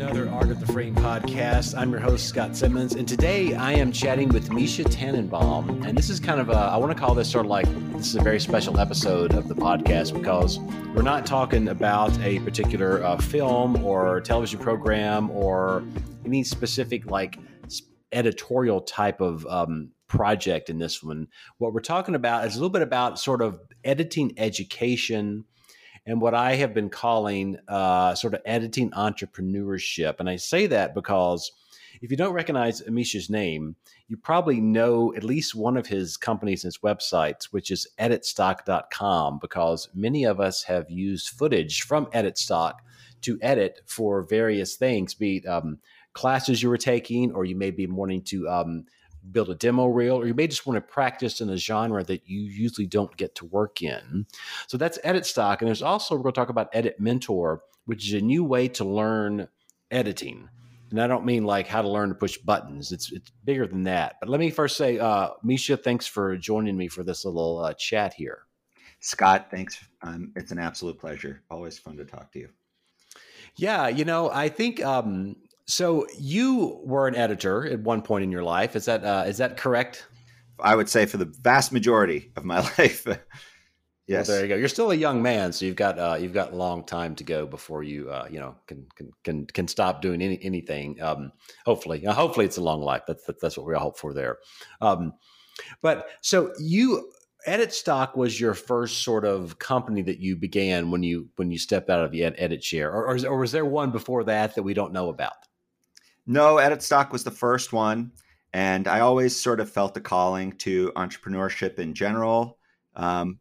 another Art of the Frame podcast. I'm your host, Scott Simmons, and today I am chatting with Misha Tenenbaum. And this is kind of a, I want to call this sort of like, this is a very special episode of the podcast because we're not talking about a particular uh, film or television program or any specific like editorial type of um, project in this one. What we're talking about is a little bit about sort of editing education and what I have been calling uh, sort of editing entrepreneurship. And I say that because if you don't recognize Amisha's name, you probably know at least one of his companies and his websites, which is editstock.com, because many of us have used footage from EditStock to edit for various things, be it um, classes you were taking, or you may be wanting to um, build a demo reel, or you may just want to practice in a genre that you usually don't get to work in. So that's Edit Stock. And there's also, we're going to talk about Edit Mentor, which is a new way to learn editing. And I don't mean like how to learn to push buttons. It's it's bigger than that. But let me first say, uh, Misha, thanks for joining me for this little uh, chat here. Scott, thanks. Um, it's an absolute pleasure. Always fun to talk to you. Yeah, you know, I think um, so you were an editor at one point in your life. Is that uh, is that correct? I would say for the vast majority of my life. yes. Well, there you go. You're still a young man, so you've got uh, you've got a long time to go before you uh, you know can can can can stop doing any anything. Um, hopefully, uh, hopefully it's a long life. That's that's what we all hope for there. Um, but so you edit stock was your first sort of company that you began when you when you stepped out of the edit chair or, or, or was there one before that that we don't know about no, Edit Stock was the first one. And I always sort of felt the calling to entrepreneurship in general. Um,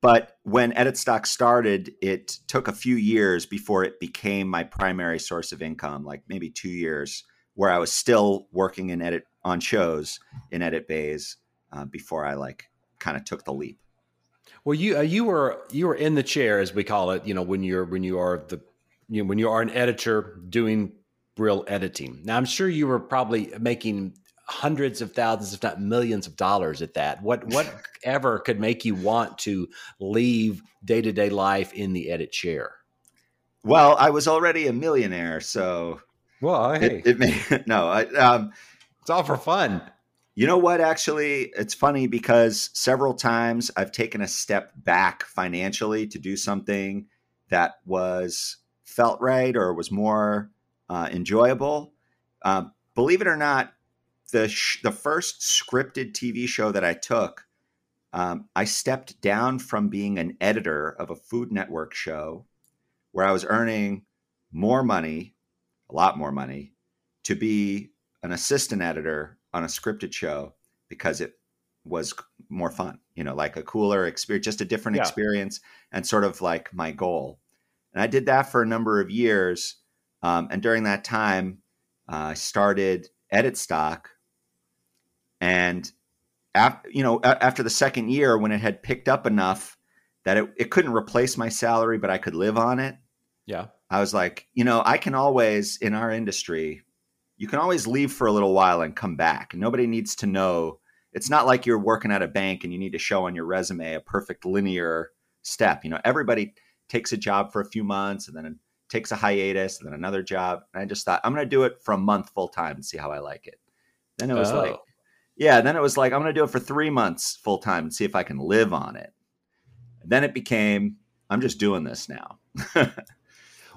but when Edit Stock started, it took a few years before it became my primary source of income, like maybe two years, where I was still working in edit on shows in edit bays uh, before I like kind of took the leap. Well, you uh, you were you were in the chair, as we call it. You know, when you're when you are the you know, when you are an editor doing real editing. Now, I'm sure you were probably making hundreds of thousands, if not millions of dollars at that. What whatever could make you want to leave day to day life in the edit chair? Well, I was already a millionaire, so well, hey, it, it may no, I, um, it's all for fun. You know what? Actually, it's funny because several times I've taken a step back financially to do something that was felt right or was more uh, enjoyable. Uh, believe it or not, the sh- the first scripted TV show that I took, um, I stepped down from being an editor of a Food Network show, where I was earning more money, a lot more money, to be an assistant editor on a scripted show because it was more fun, you know, like a cooler experience, just a different yeah. experience, and sort of like my goal. And I did that for a number of years um, and during that time, uh, I started Edit Stock, and after, you know, after the second year, when it had picked up enough that it, it couldn't replace my salary, but I could live on it. Yeah, I was like, you know, I can always in our industry, you can always leave for a little while and come back. Nobody needs to know. It's not like you're working at a bank and you need to show on your resume a perfect linear step. You know, everybody takes a job for a few months and then takes a hiatus, and then another job. And I just thought, I'm going to do it for a month full time and see how I like it. Then it was oh. like, yeah, then it was like, I'm going to do it for three months full time and see if I can live on it. And then it became, I'm just doing this now.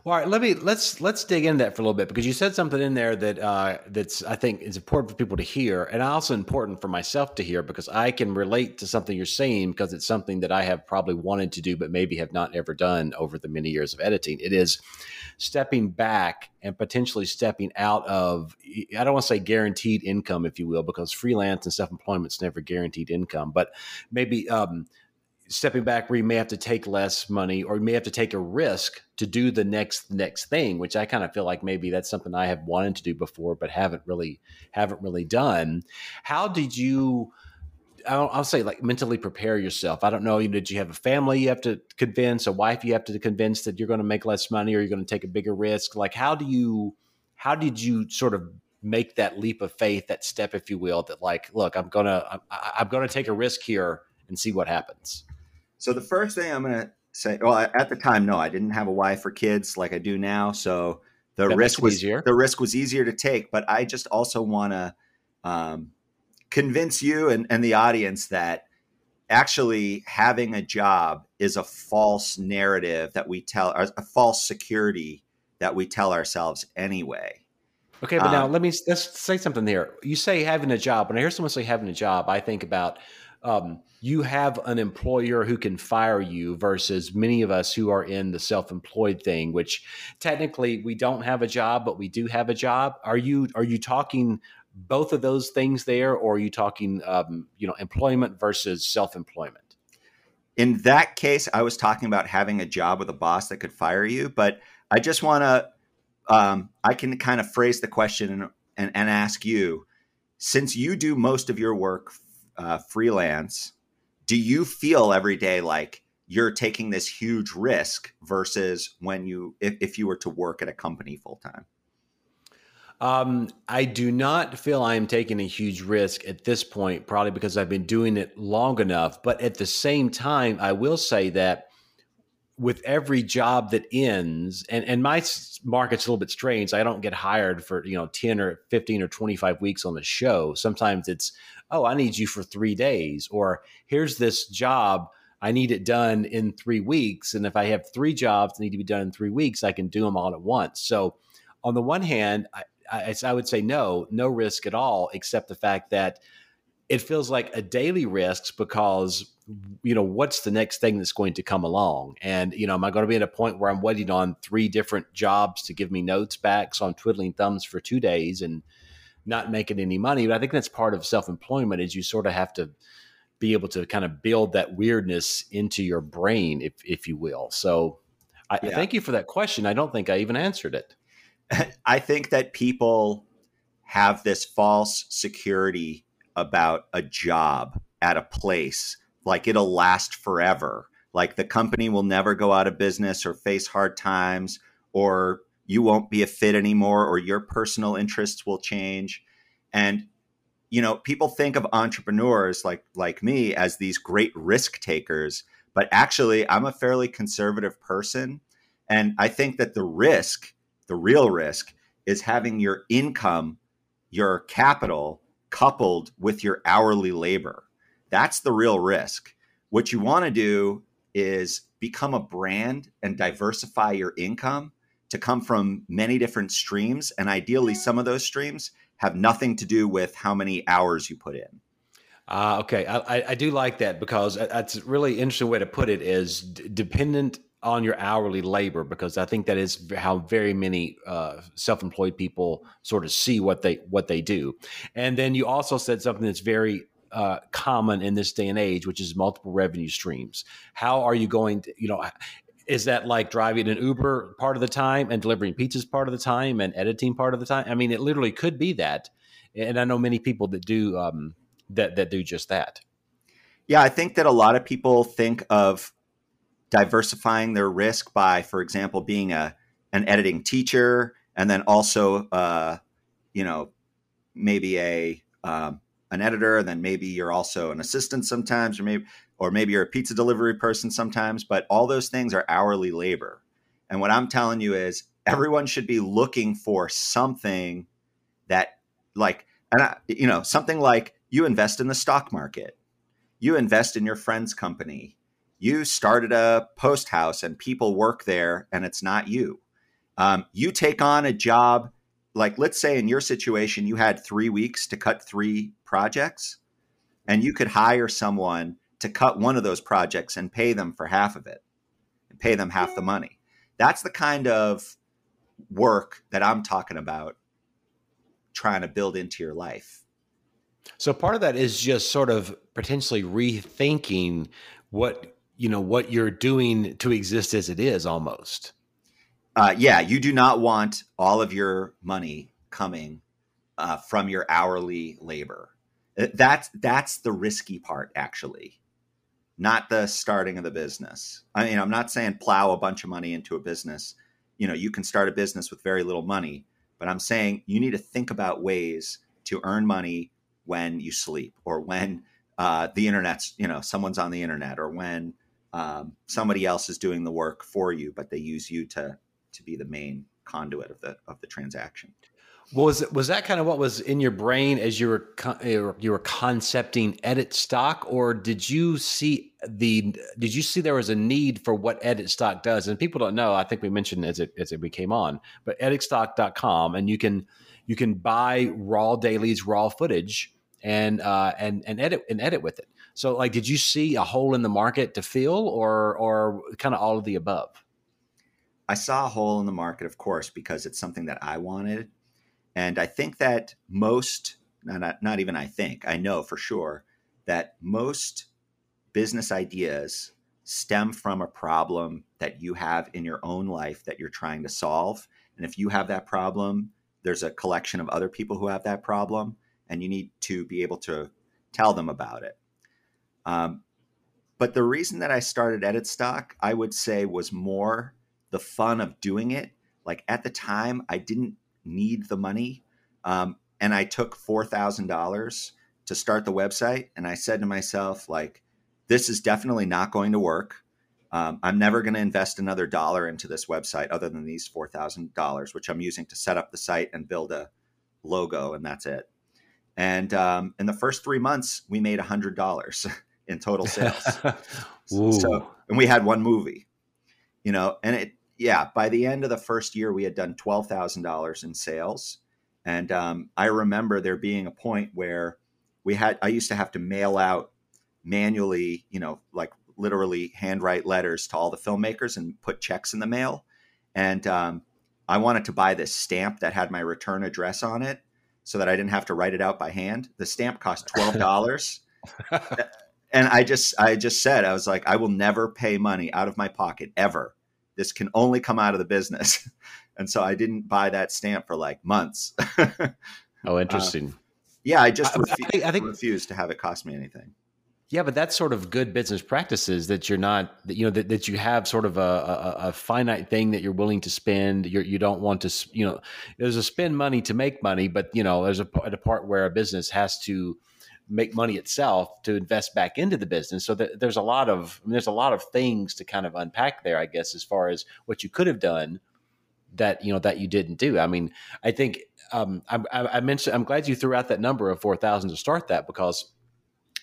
Well, all right, let me let's let's dig into that for a little bit because you said something in there that uh, that's I think is important for people to hear, and also important for myself to hear because I can relate to something you're saying because it's something that I have probably wanted to do but maybe have not ever done over the many years of editing. It is stepping back and potentially stepping out of I don't want to say guaranteed income, if you will, because freelance and self employment is never guaranteed income, but maybe. Um, stepping back where you may have to take less money or you may have to take a risk to do the next next thing which i kind of feel like maybe that's something i have wanted to do before but haven't really haven't really done how did you I'll, I'll say like mentally prepare yourself. I don't know. you know, Did you have a family you have to convince, a wife you have to convince that you're going to make less money or you're going to take a bigger risk? Like, how do you, how did you sort of make that leap of faith, that step, if you will, that like, look, I'm gonna, I'm, I'm gonna take a risk here and see what happens. So the first thing I'm going to say, well, at the time, no, I didn't have a wife or kids like I do now. So the that risk was easier. the risk was easier to take. But I just also want to um, convince you and, and the audience that actually having a job is a false narrative that we tell, a false security that we tell ourselves anyway. Okay, but um, now let me let's say something there. You say having a job. When I hear someone say having a job, I think about um, you have an employer who can fire you versus many of us who are in the self-employed thing, which technically we don't have a job, but we do have a job. Are you are you talking both of those things there, or are you talking um, you know employment versus self-employment? In that case, I was talking about having a job with a boss that could fire you, but I just want to um, I can kind of phrase the question and, and, and ask you, since you do most of your work uh, freelance, do you feel every day like you're taking this huge risk versus when you if, if you were to work at a company full time? Um, I do not feel I am taking a huge risk at this point, probably because I've been doing it long enough. But at the same time, I will say that with every job that ends and, and my market's a little bit strange i don't get hired for you know 10 or 15 or 25 weeks on the show sometimes it's oh i need you for three days or here's this job i need it done in three weeks and if i have three jobs that need to be done in three weeks i can do them all at once. So on the one hand I, I, I would say no no risk at all except the fact that it feels like a daily risk because you know what's the next thing that's going to come along? And you know am i going to be at a point where i'm waiting on three different jobs to give me notes back so i'm twiddling thumbs for two days and not making any money but i think that's part of self-employment is you sort of have to be able to kind of build that weirdness into your brain if if you will. So I, yeah. thank you for that question. I don't think i even answered it. I think that people have this false security about a job at a place like it'll last forever. Like the company will never go out of business or face hard times or you won't be a fit anymore or your personal interests will change and you know people think of entrepreneurs like like me as these great risk takers but actually i'm a fairly conservative person and i think that the risk the real risk is having your income your capital coupled with your hourly labor. That's the real risk. What you want to do is become a brand and diversify your income to come from many different streams. And ideally, some of those streams have nothing to do with how many hours you put in. Uh, okay, I, I do like that because that's a really interesting way to put it. Is d- dependent on your hourly labor because I think that is how very many uh, self-employed people sort of see what they what they do. And then you also said something that's very uh, common in this day and age, which is multiple revenue streams. How are you going to, you know, is that like driving an Uber part of the time and delivering pizzas part of the time and editing part of the time? I mean, it literally could be that. And I know many people that do um, that that do just that. Yeah, I think that a lot of people think of diversifying their risk by, for example, being a an editing teacher, and then also, uh, you know, maybe a um, an editor, and then maybe you're also an assistant sometimes, or maybe or maybe you're a pizza delivery person sometimes. But all those things are hourly labor, and what I'm telling you is everyone should be looking for something that, like, and I, you know, something like you invest in the stock market, you invest in your friend's company you started a post house and people work there and it's not you. Um, you take on a job, like let's say in your situation, you had three weeks to cut three projects, and you could hire someone to cut one of those projects and pay them for half of it and pay them half the money. That's the kind of work that I'm talking about trying to build into your life. So part of that is just sort of potentially rethinking what you know what you're doing to exist as it is almost uh, yeah you do not want all of your money coming uh, from your hourly labor uh, that's that's the risky part actually not the starting of the business i mean i'm not saying plow a bunch of money into a business you know you can start a business with very little money but i'm saying you need to think about ways to earn money when you sleep or when uh, the internet's you know someone's on the internet or when um, somebody else is doing the work for you, but they use you to to be the main conduit of the of the transaction. Was was that kind of what was in your brain as you were you were concepting edit stock, or did you see the did you see there was a need for what edit stock does? And people don't know. I think we mentioned as it as it we came on, but editstock.com, and you can you can buy raw dailies, raw footage, and uh, and and edit and edit with it. So, like, did you see a hole in the market to fill, or or kind of all of the above? I saw a hole in the market, of course, because it's something that I wanted and I think that most, not, not even I think, I know for sure that most business ideas stem from a problem that you have in your own life that you're trying to solve. And if you have that problem, there's a collection of other people who have that problem, and you need to be able to tell them about it. Um, but the reason that I started Edit Stock, I would say, was more the fun of doing it. Like at the time, I didn't need the money. Um, and I took $4,000 to start the website. And I said to myself, like, this is definitely not going to work. Um, I'm never going to invest another dollar into this website other than these $4,000, which I'm using to set up the site and build a logo, and that's it. And um, in the first three months, we made $100 in total sales. so, and we had one movie, you know, and it, yeah, by the end of the first year, we had done $12,000 in sales. And um, I remember there being a point where we had, I used to have to mail out manually, you know, like literally handwrite letters to all the filmmakers and put checks in the mail. And um, I wanted to buy this stamp that had my return address on it so that I didn't have to write it out by hand. The stamp cost $12. and I just, I just said, I was like, I will never pay money out of my pocket ever this can only come out of the business. and so I didn't buy that stamp for like months. oh, interesting. Uh, yeah, I just refu- I, think, I think refused to have it cost me anything. Yeah, but that's sort of good business practices that you're not, that, you know, that, that you have sort of a, a, a finite thing that you're willing to spend. You're, you don't want to, you know, there's a spend money to make money, but you know, there's a, a part where a business has to make money itself to invest back into the business. So there's a lot of I mean, there's a lot of things to kind of unpack there, I guess, as far as what you could have done that you know that you didn't do. I mean, I think um, I, I mentioned I'm glad you threw out that number of four thousand to start that because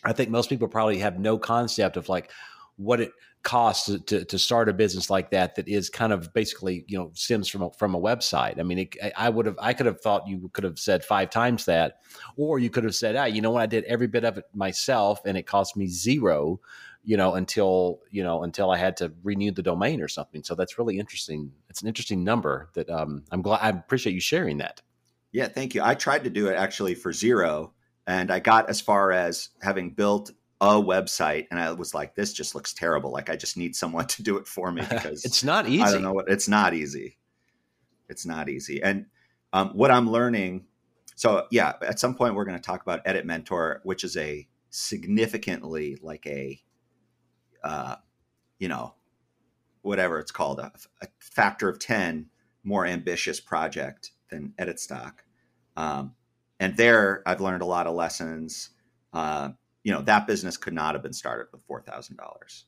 I think most people probably have no concept of like what it costs to, to, start a business like that that is kind of basically you know stems from a, from a website. I mean it, i would have i could have thought you could have said five times that or you could have said ah you know what? I did every bit of it myself and it cost me zero you know until you know until i had to renew the domain or something. So that's really interesting. It's an interesting number that um, i'm glad i appreciate you sharing that. Yeah thank you. I tried to do it actually for zero and i got as far as having built a website and I was like, this just looks terrible. Like I just need someone to do it for me because it's not easy. I don't know what it's not easy. It's not easy. And um, what I'm learning, so yeah, at some point we're going to talk about Edit Mentor, which is a significantly like a, uh, you know, whatever it's called, a, a, factor of 10 more ambitious project than Edit Stock. Um, and there I've learned a lot of lessons. Uh, you know that business could not have been started with four thousand dollars.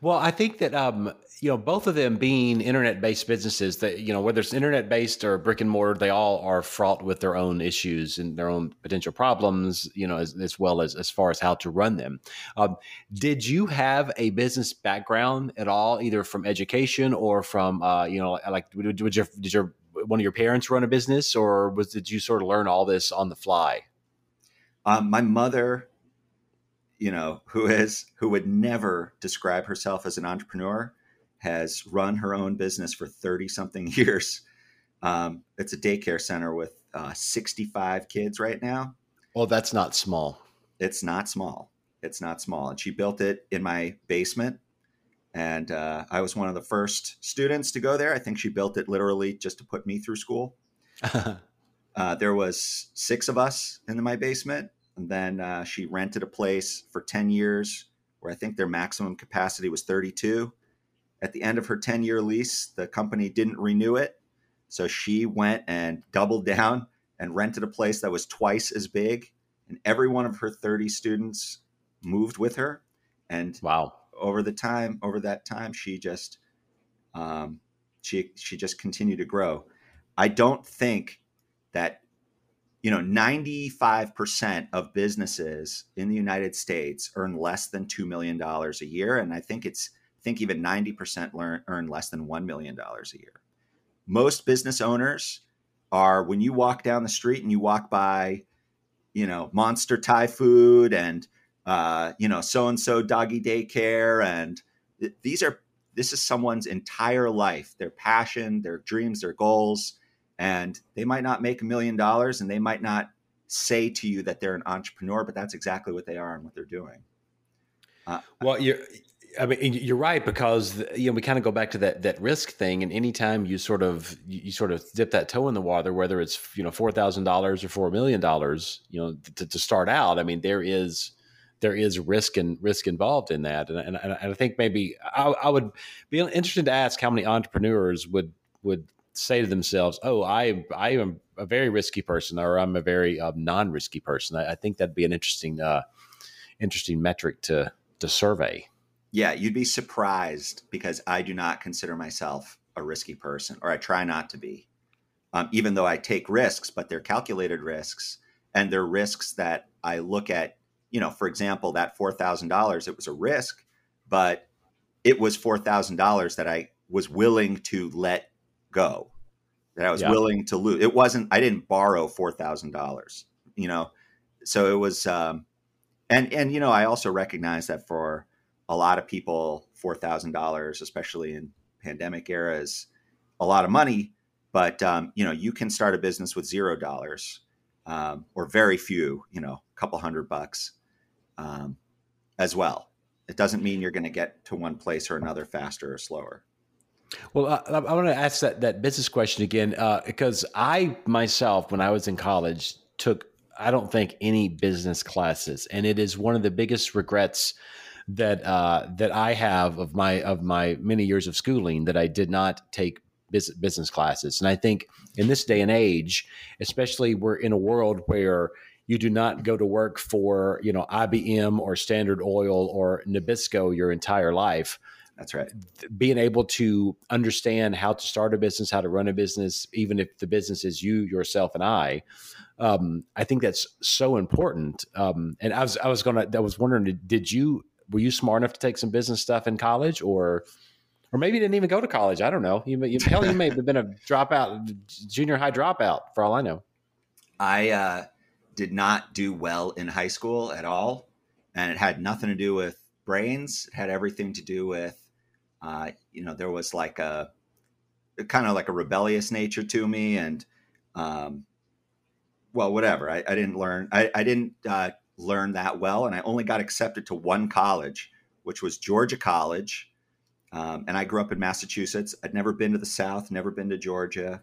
Well, I think that um, you know both of them being internet-based businesses, that you know whether it's internet-based or brick and mortar, they all are fraught with their own issues and their own potential problems. You know, as, as well as as far as how to run them. Um, did you have a business background at all, either from education or from uh, you know, like did your did your one of your parents run a business, or was did you sort of learn all this on the fly? Um, my mother you know, who is who would never describe herself as an entrepreneur, has run her own business for thirty something years. Um, it's a daycare center with uh, sixty five kids right now. Well, that's not small. It's not small. It's not small, and she built it in my basement. And uh, I was one of the first students to go there. I think she built it literally just to put me through school. uh, there was six of us in my basement, and then uh, she rented a place for 10 years where I think their maximum capacity was 32. At the end of her 10 year lease, the company didn't renew it. So she went and doubled down and rented a place that was twice as big. And every one of her 30 students moved with her. And wow, over the time, over that time, she just, um, she, she just continued to grow. I don't think that you know 95% of businesses in the United States earn less than 2 million dollars a year and I think it's I think even 90% learn, earn less than 1 million dollars a year. Most business owners are when you walk down the street and you walk by you know Monster Thai food and uh, you know so and so doggy daycare and th- these are this is someone's entire life, their passion, their dreams, their goals and they might not make a million dollars and they might not say to you that they're an entrepreneur but that's exactly what they are and what they're doing. Uh, well you're I mean, you're right because you know we kind of go back to that that risk thing, and anytime you sort of you sort of dip that toe in the water, whether it's you know four thousand dollars or four million dollars, you know, to, to, start out, I mean, there is there is risk and risk involved in that, and, and, and I think maybe I, I, would be interested to ask how many entrepreneurs would would say to themselves, "Oh, I I am a very risky person, or I'm a very uh, non-risky person." I, I, think that'd be an interesting uh, interesting metric to to survey. Yeah, you'd be surprised because I do not consider myself a risky person, or I try not to be. Um, even though I take risks, but they're calculated risks, and they're risks that I look at. You know, for example, that four thousand dollars, it was a risk, but it was four thousand dollars that I was willing to let go that I was yeah. willing to lose. It wasn't, I didn't borrow $4,000, you know? So it was, um, and, and, you know, I also recognize that for a lot of people, $4,000, especially in pandemic eras, a lot of money, but, um, you know, you can start a business with zero dollars, um, or very few, you know, a couple hundred bucks, um, as well. It doesn't mean you're going to get to one place or another faster or slower. Well, I, I want to ask that that business question again uh, because I myself, when I was in college, took I don't think any business classes, and it is one of the biggest regrets that uh, that I have of my of my many years of schooling that I did not take business classes. And I think in this day and age, especially we're in a world where you do not go to work for you know IBM or Standard Oil or Nabisco your entire life. That's right. Being able to understand how to start a business, how to run a business, even if the business is you, yourself, and I, um, I think that's so important. Um, and I was, I was gonna, I was wondering, did you, were you smart enough to take some business stuff in college, or, or maybe you didn't even go to college? I don't know. You, you hell, you may have been a dropout, junior high dropout, for all I know. I uh, did not do well in high school at all, and it had nothing to do with brains. It had everything to do with uh, you know, there was like a kind of like a rebellious nature to me, and um, well, whatever. I, I didn't learn. I, I didn't uh, learn that well, and I only got accepted to one college, which was Georgia College. Um, and I grew up in Massachusetts. I'd never been to the South, never been to Georgia,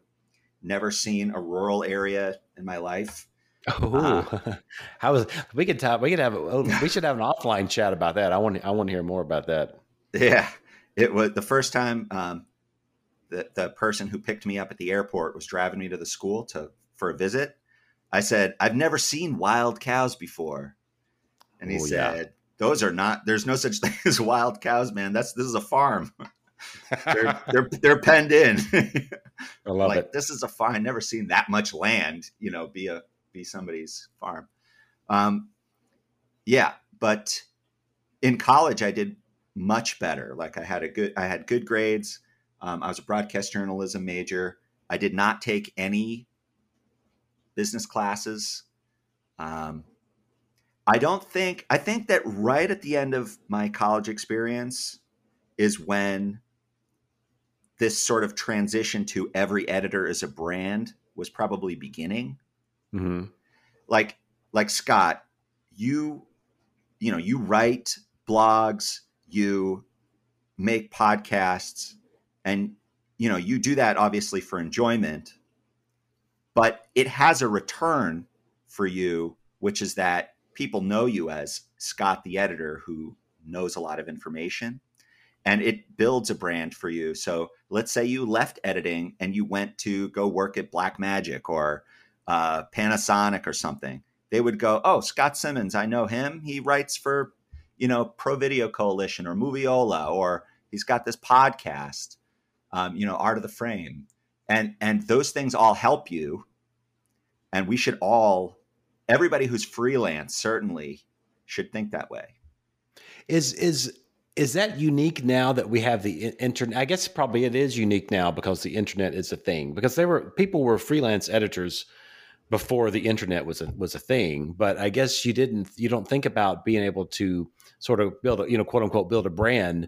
never seen a rural area in my life. Oh, uh, how was we could talk? We could have. We should have an offline chat about that. I want. I want to hear more about that. Yeah, it was the first time um, the the person who picked me up at the airport was driving me to the school to for a visit. I said, "I've never seen wild cows before," and he oh, said, yeah. "Those are not. There's no such thing as wild cows, man. That's this is a farm. they're, they're they're penned in. I love like, it. This is a farm. Never seen that much land. You know, be a be somebody's farm. Um, yeah, but in college, I did much better. Like I had a good, I had good grades. Um, I was a broadcast journalism major. I did not take any business classes. Um, I don't think, I think that right at the end of my college experience is when this sort of transition to every editor is a brand was probably beginning. Mm-hmm. Like, like Scott, you, you know, you write blogs, you make podcasts and you know you do that obviously for enjoyment but it has a return for you which is that people know you as Scott the editor who knows a lot of information and it builds a brand for you. So let's say you left editing and you went to go work at Blackmagic or uh, Panasonic or something. They would go oh Scott Simmons I know him. He writes for you know, Pro Video Coalition or Moviola, or he's got this podcast, um, you know, Art of the Frame. and and those things all help you and we should all everybody who's freelance certainly should think that way is is is that unique now that we have the internet i guess probably it is unique now because the internet is a thing because there were people were freelance editors before the internet was a was a thing but i guess you didn't you don't think about being able to sort of build a you know quote unquote build a brand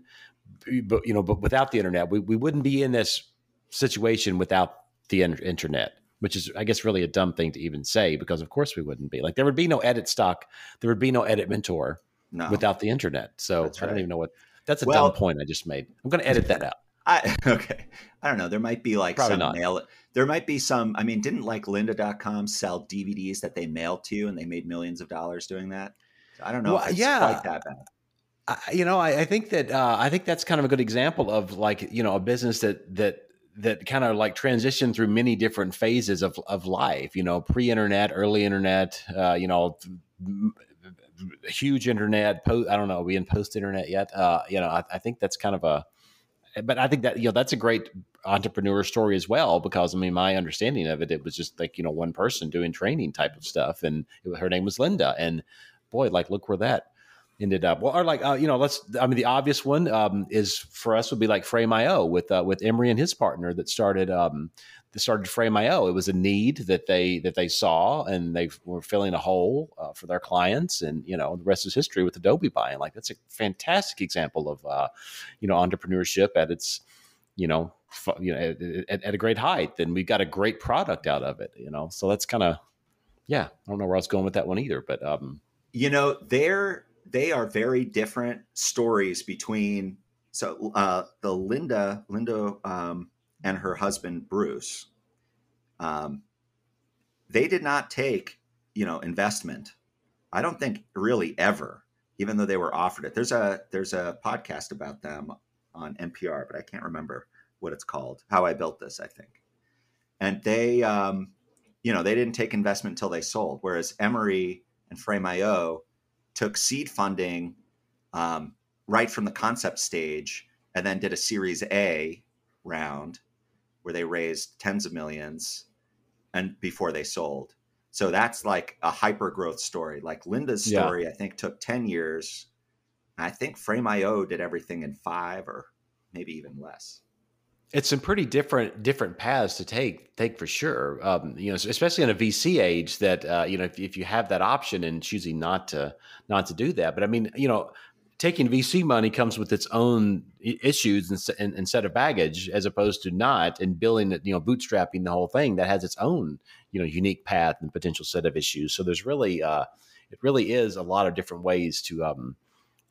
but you know but without the internet we, we wouldn't be in this situation without the internet which is i guess really a dumb thing to even say because of course we wouldn't be like there would be no edit stock there would be no edit mentor no. without the internet. So right. I don't even know what. That's a well, dumb point I just made. I'm going to edit that out. I okay. I don't know. There might be like Probably some not. mail. There might be some. I mean, didn't like Lynda.com sell DVDs that they mailed to you, and they made millions of dollars doing that? I don't know. Well, yeah, quite that bad. I, you know, I, I think that uh, I think that's kind of a good example of like you know a business that that that kind of like transition through many different phases of of life. You know, pre-internet, early internet. Uh, you know, huge internet. Post, I don't know, are we in post internet yet? Uh, you know, I, I, think that's kind of a, but I think that you know that's a great entrepreneur story as well because I mean my understanding of it, it was just like you know one person doing training type of stuff, and it, her name was Lynda and boy, like look where that ended up. Well, or like uh, you know, let's. I mean, the obvious one um, is for us would be like Frame.io with uh, with Emery and his partner that started um, started Frame.io. It was a need that they that they saw, and they were filling a hole uh, for their clients. And you know, the rest is history with Adobe buying. Like that's a fantastic example of uh, you know entrepreneurship at its you know f- you know at, at, a great height. And we got a great product out of it. You know, so that's kind of yeah. I don't know where I was going with that one either, but um, you know, they're they are very different stories between so uh, the Lynda Lynda um, and her husband Bruce, um, they did not take you know investment. I don't think really ever, even though they were offered it. There's a there's a podcast about them on NPR, but I can't remember what it's called. How I built this, I think. And they, um, you know, they didn't take investment until they sold. Whereas Emery and Frame.io took seed funding um, right from the concept stage and then did a Series A round where they raised tens of millions and before they sold. So that's like a hyper growth story. Like Lynda's story, yeah. I think took 10 years. I think Frame.io did everything in five or maybe even less. It's some pretty different different paths to take take for sure. Um, you know, especially in a VC age that uh, you know if, if you have that option and choosing not to not to do that. But I mean, you know, taking VC money comes with its own issues and, and, and, set of baggage, as opposed to not and building it, you know, bootstrapping the whole thing that has its own, you know, unique path and potential set of issues. So there's really, uh, it really is a lot of different ways to, um,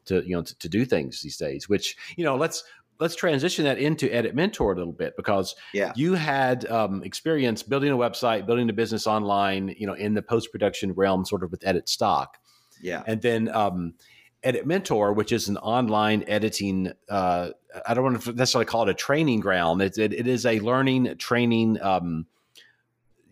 to you know, to, to do things these days. Which you know, let's let's transition that into Edit Mentor a little bit because yeah. you had um, experience building a website, building a business online, you know, in the post production realm, sort of with Edit Stock. Yeah, and then um, Edit Mentor, which is an online editing, uh, I don't want to necessarily call it a training ground. It, it, it is a learning, training, um,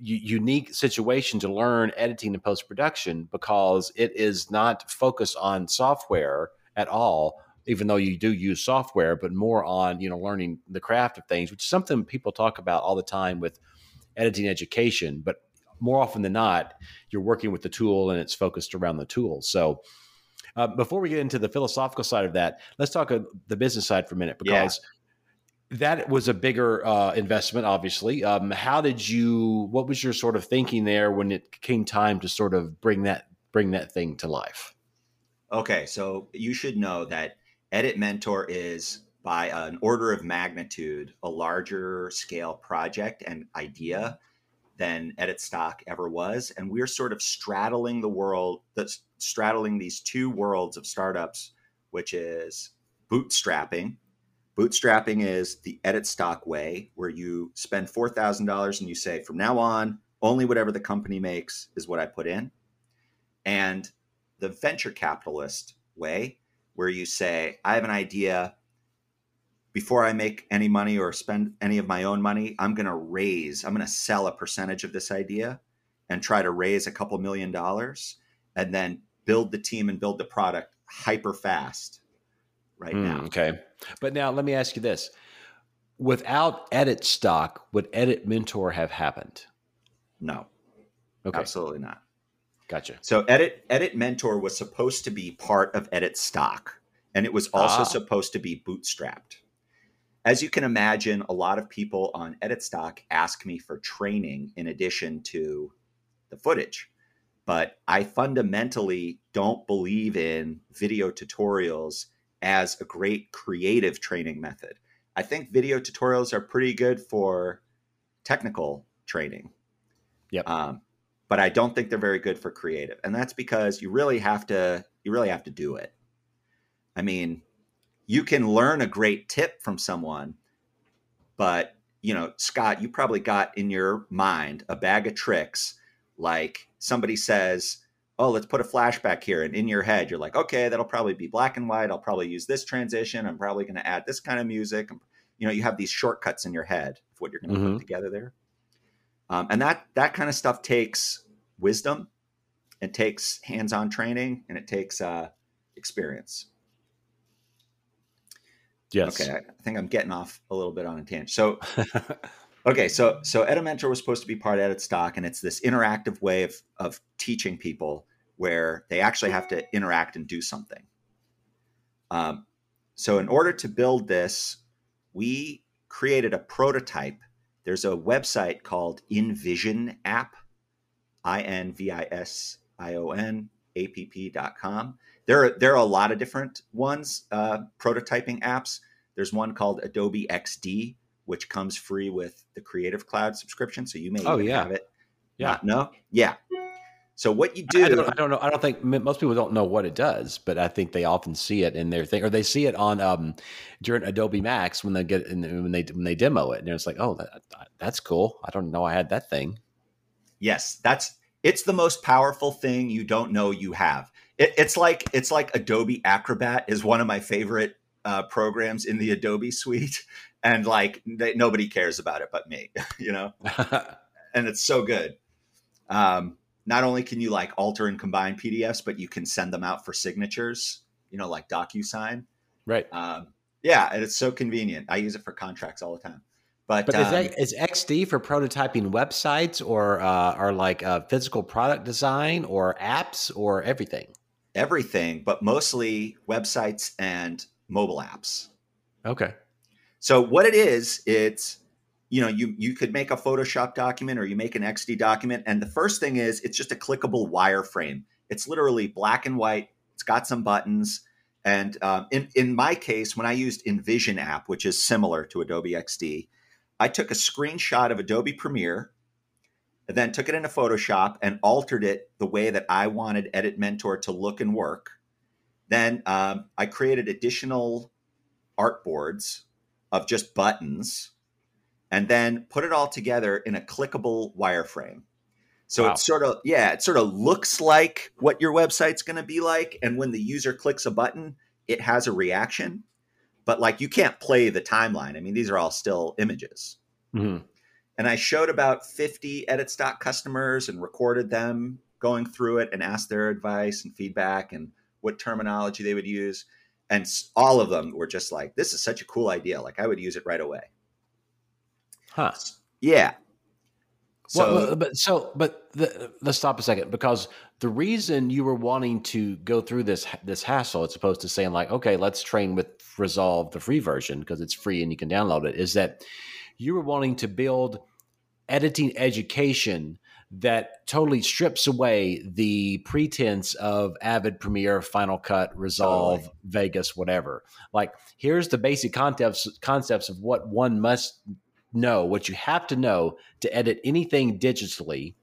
unique situation to learn editing and post production because it is not focused on software at all even though you do use software but more on you know learning the craft of things which is something people talk about all the time with editing education but more often than not you're working with the tool and it's focused around the tool so uh, before we get into the philosophical side of that, let's talk uh, the business side for a minute because yeah. that was a bigger uh, investment, obviously. Um, how did you? What was your sort of thinking there when it came time to sort of bring that bring that thing to life? Okay, so you should know that Edit Mentor is by an order of magnitude a larger scale project and idea than Edit Stock ever was, and we're sort of straddling the world that's straddling these two worlds of startups, which is bootstrapping. Bootstrapping is the edit stock way, where you spend $4,000 and you say, from now on, only whatever the company makes is what I put in. And the venture capitalist way, where you say, I have an idea. Before I make any money or spend any of my own money, I'm going to raise, I'm going to sell a percentage of this idea and try to raise a couple million dollars and then build the team and build the product hyper fast right mm, now. Okay. But now let me ask you this. without Edit Stock, would Edit Mentor have happened? No, Okay, absolutely not. gotcha. So Edit Edit Mentor was supposed to be part of Edit Stock, and it was also Ah. supposed to be bootstrapped. As you can imagine, a lot of people on EditStock ask me for training in addition to the footage. But I fundamentally don't believe in video tutorials as a great creative training method. I think video tutorials are pretty good for technical training. Yep. Um, but I don't think they're very good for creative, and that's because you really have to you really have to do it. I mean, you can learn a great tip from someone, but you know, Scott, you probably got in your mind a bag of tricks. Like somebody says, "Oh, let's put a flashback here," and in your head, you're like, "Okay, that'll probably be black and white. I'll probably use this transition. I'm probably going to add this kind of music." You know, you have these shortcuts in your head of what you're going to Mhm. put together there, um, and that that kind of stuff takes wisdom, it takes hands-on training, and it takes uh, experience. Yes. Okay, I think I'm getting off a little bit on a tangent. So, okay, so so Edit Mentor was supposed to be part of Edit Stock, and it's this interactive way of of teaching people where they actually have to interact and do something. Um, so, in order to build this, we created a prototype. There's a website called Invision App, I N V I S I O N A P P dot com. There are, there are a lot of different ones, uh, prototyping apps. There's one called Adobe XD, which comes free with the Creative Cloud subscription. So you may Oh, even yeah. have it. Yeah. no. Yeah. So what you I do, don't, I don't know. I don't think most people don't know what it does, but I think they often see it in their thing, or they see it on um, during Adobe Max when they get in, when they when they demo it, and it's like, oh, that, that's cool. I don't know I had that thing. yes, that's it's the most powerful thing you don't know you have. It, it's like it's like Adobe Acrobat is one of my favorite uh, programs in the Adobe suite, and like they, nobody cares about it but me, you know. and it's so good. Um, not only can you like alter and combine PDFs, but you can send them out for signatures, you know, like DocuSign. right. Um, yeah, and it's so convenient. I use it for contracts all the time. But, But is, um, that, is XD for prototyping websites or uh, or like uh, physical product design or apps or everything? Everything, but mostly websites and mobile apps. Okay. So what it is, it's you know, you you could make a Photoshop document or you make an XD document, and the first thing is it's just a clickable wireframe. It's literally black and white. It's got some buttons, and um, in in my case, when I used InVision app, which is similar to Adobe XD, I took a screenshot of Adobe Premiere, and then took it into Photoshop and altered it the way that I wanted Edit Mentor to look and work. Then um, I created additional artboards of just buttons and then put it all together in a clickable wireframe. So Wow. it's sort of, yeah, it sort of looks like what your website's going to be like. And when the user clicks a button, it has a reaction. But like you can't play the timeline. I mean, these are all still images. hmm And I showed about 50 edit stock customers and recorded them going through it and asked their advice and feedback and what terminology they would use. And all of them were just like, this is such a cool idea. Like I would use it right away. Huh. Yeah. So well, but so, but the, let's stop a second because the reason you were wanting to go through this this hassle, as opposed to saying like, okay, let's train with Resolve, the free version, because it's free and you can download it, is that you were wanting to build editing education that totally strips away the pretense of Avid, Premiere, Final Cut, Resolve, Totally. Vegas, whatever. Like, here's the basic concepts concepts of what one must know, what you have to know to edit anything digitally,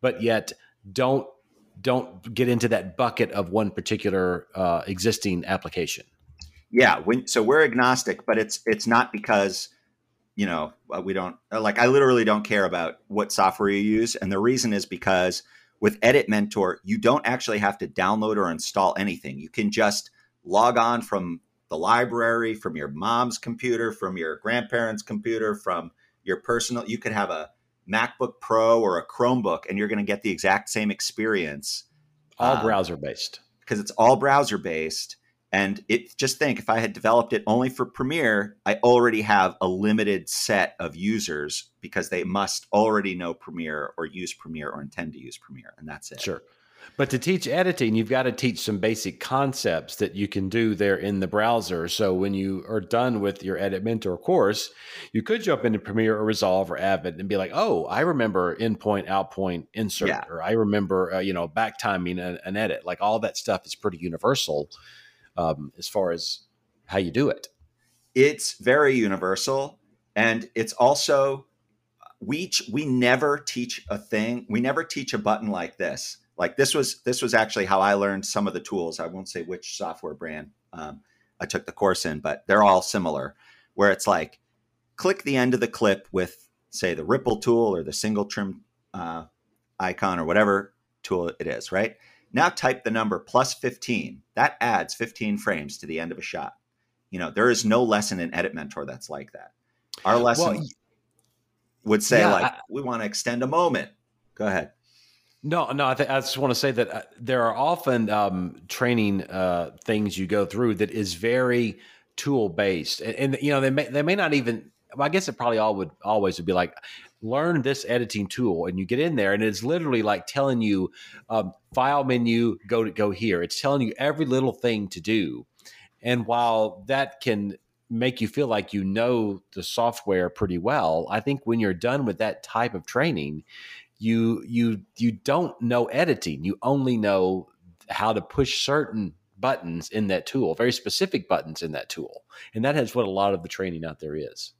but yet don't don't get into that bucket of one particular uh, existing application. yeah, when so we're agnostic, but it's it's not because you know uh, we don't like I literally don't care about what software you use, and the reason is because with Edit Mentor, you don't actually have to download or install anything. You can just log on from the library, from your mom's computer, from your grandparents' computer, from your personal. You could have a MacBook Pro or a Chromebook, and you're going to get the exact same experience All Um, browser based. because it's all browser based And it just think if I had developed it only for Premiere, I already have a limited set of users because they must already know Premiere or use Premiere or intend to use Premiere, and that's it. Sure. But to teach editing, you've got to teach some basic concepts that you can do there in the browser. So when you are done with your Edit Mentor course, you could jump into Premiere or Resolve or Avid and be like, "Oh, I remember endpoint, outpoint, insert, yeah. or I remember uh, you know back timing an, an, edit." Like all that stuff is pretty universal um, as far as how you do it. It's very universal, and it's also we we never teach a thing. We never teach a button like this like this was this was actually how I learned some of the tools. I won't say which software brand um, I took the course in, but they're all similar. Where it's like click the end of the clip with say the ripple tool or the single trim uh, icon or whatever tool it is. Right now, type the number plus fifteen. That adds fifteen frames to the end of a shot. You know there is no lesson in Edit Mentor that's like that. Our lesson well, would say yeah, like I, we want to extend a moment. Go ahead. No, no. I, th- I just want to say that uh, there are often um, training uh, things you go through that is very tool based, and, and, you know they may they may not even. I guess it probably all would always would be like learn this editing tool, and you get in there, and it's literally like telling you um, file menu go to go here. It's telling you every little thing to do, and while that can make you feel like you know the software pretty well, I think when you're done with that type of training you you you don't know editing. You only know how to push certain buttons in that tool, very specific buttons in that tool. And that is what a lot of the training out there is.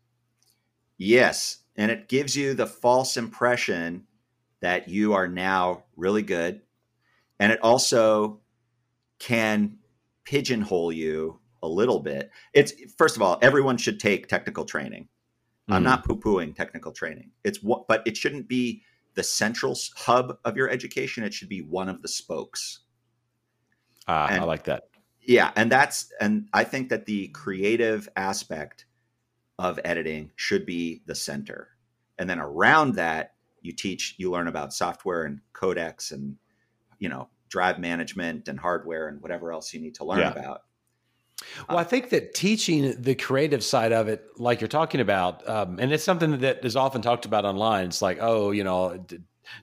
Yes. And it gives you the false impression that you are now really good. And it also can pigeonhole you a little bit. It's first of all, everyone should take technical training. Mm-hmm. I'm not poo-pooing technical training. It's what but it shouldn't be the central hub of your education. It should be one of the spokes. Ah, I like that. Yeah, and that's and I think that the creative aspect of editing should be the center. And then around that, you teach, you learn about software and codecs and you know, drive management and hardware and whatever else you need to learn yeah. about. Well, I think that teaching the creative side of it, like you're talking about, um, and it's something that is often talked about online. It's like, oh, you know,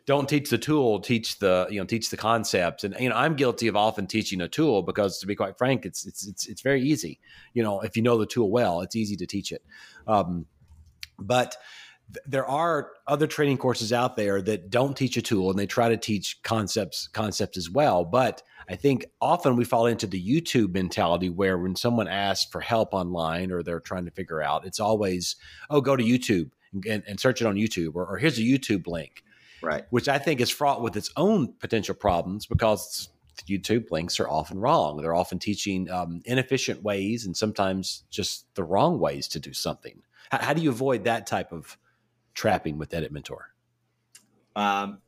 don't teach the tool, teach the you know, teach the concepts And you know, I'm guilty of often teaching a tool because, to be quite frank, it's it's it's it's very easy. You know, if you know the tool well, it's easy to teach it. Um, but there are other training courses out there that don't teach a tool and they try to teach concepts concepts as well but i think often we fall into the youtube mentality where when someone asks for help online or they're trying to figure out it's always oh go to youtube and, and search it on youtube or, or, here's a youtube link right which i think is fraught with its own potential problems because youtube links are often wrong they're often teaching um, inefficient ways and sometimes just the wrong ways to do something how, how do you avoid that type of trapping with Edit Mentor? Um,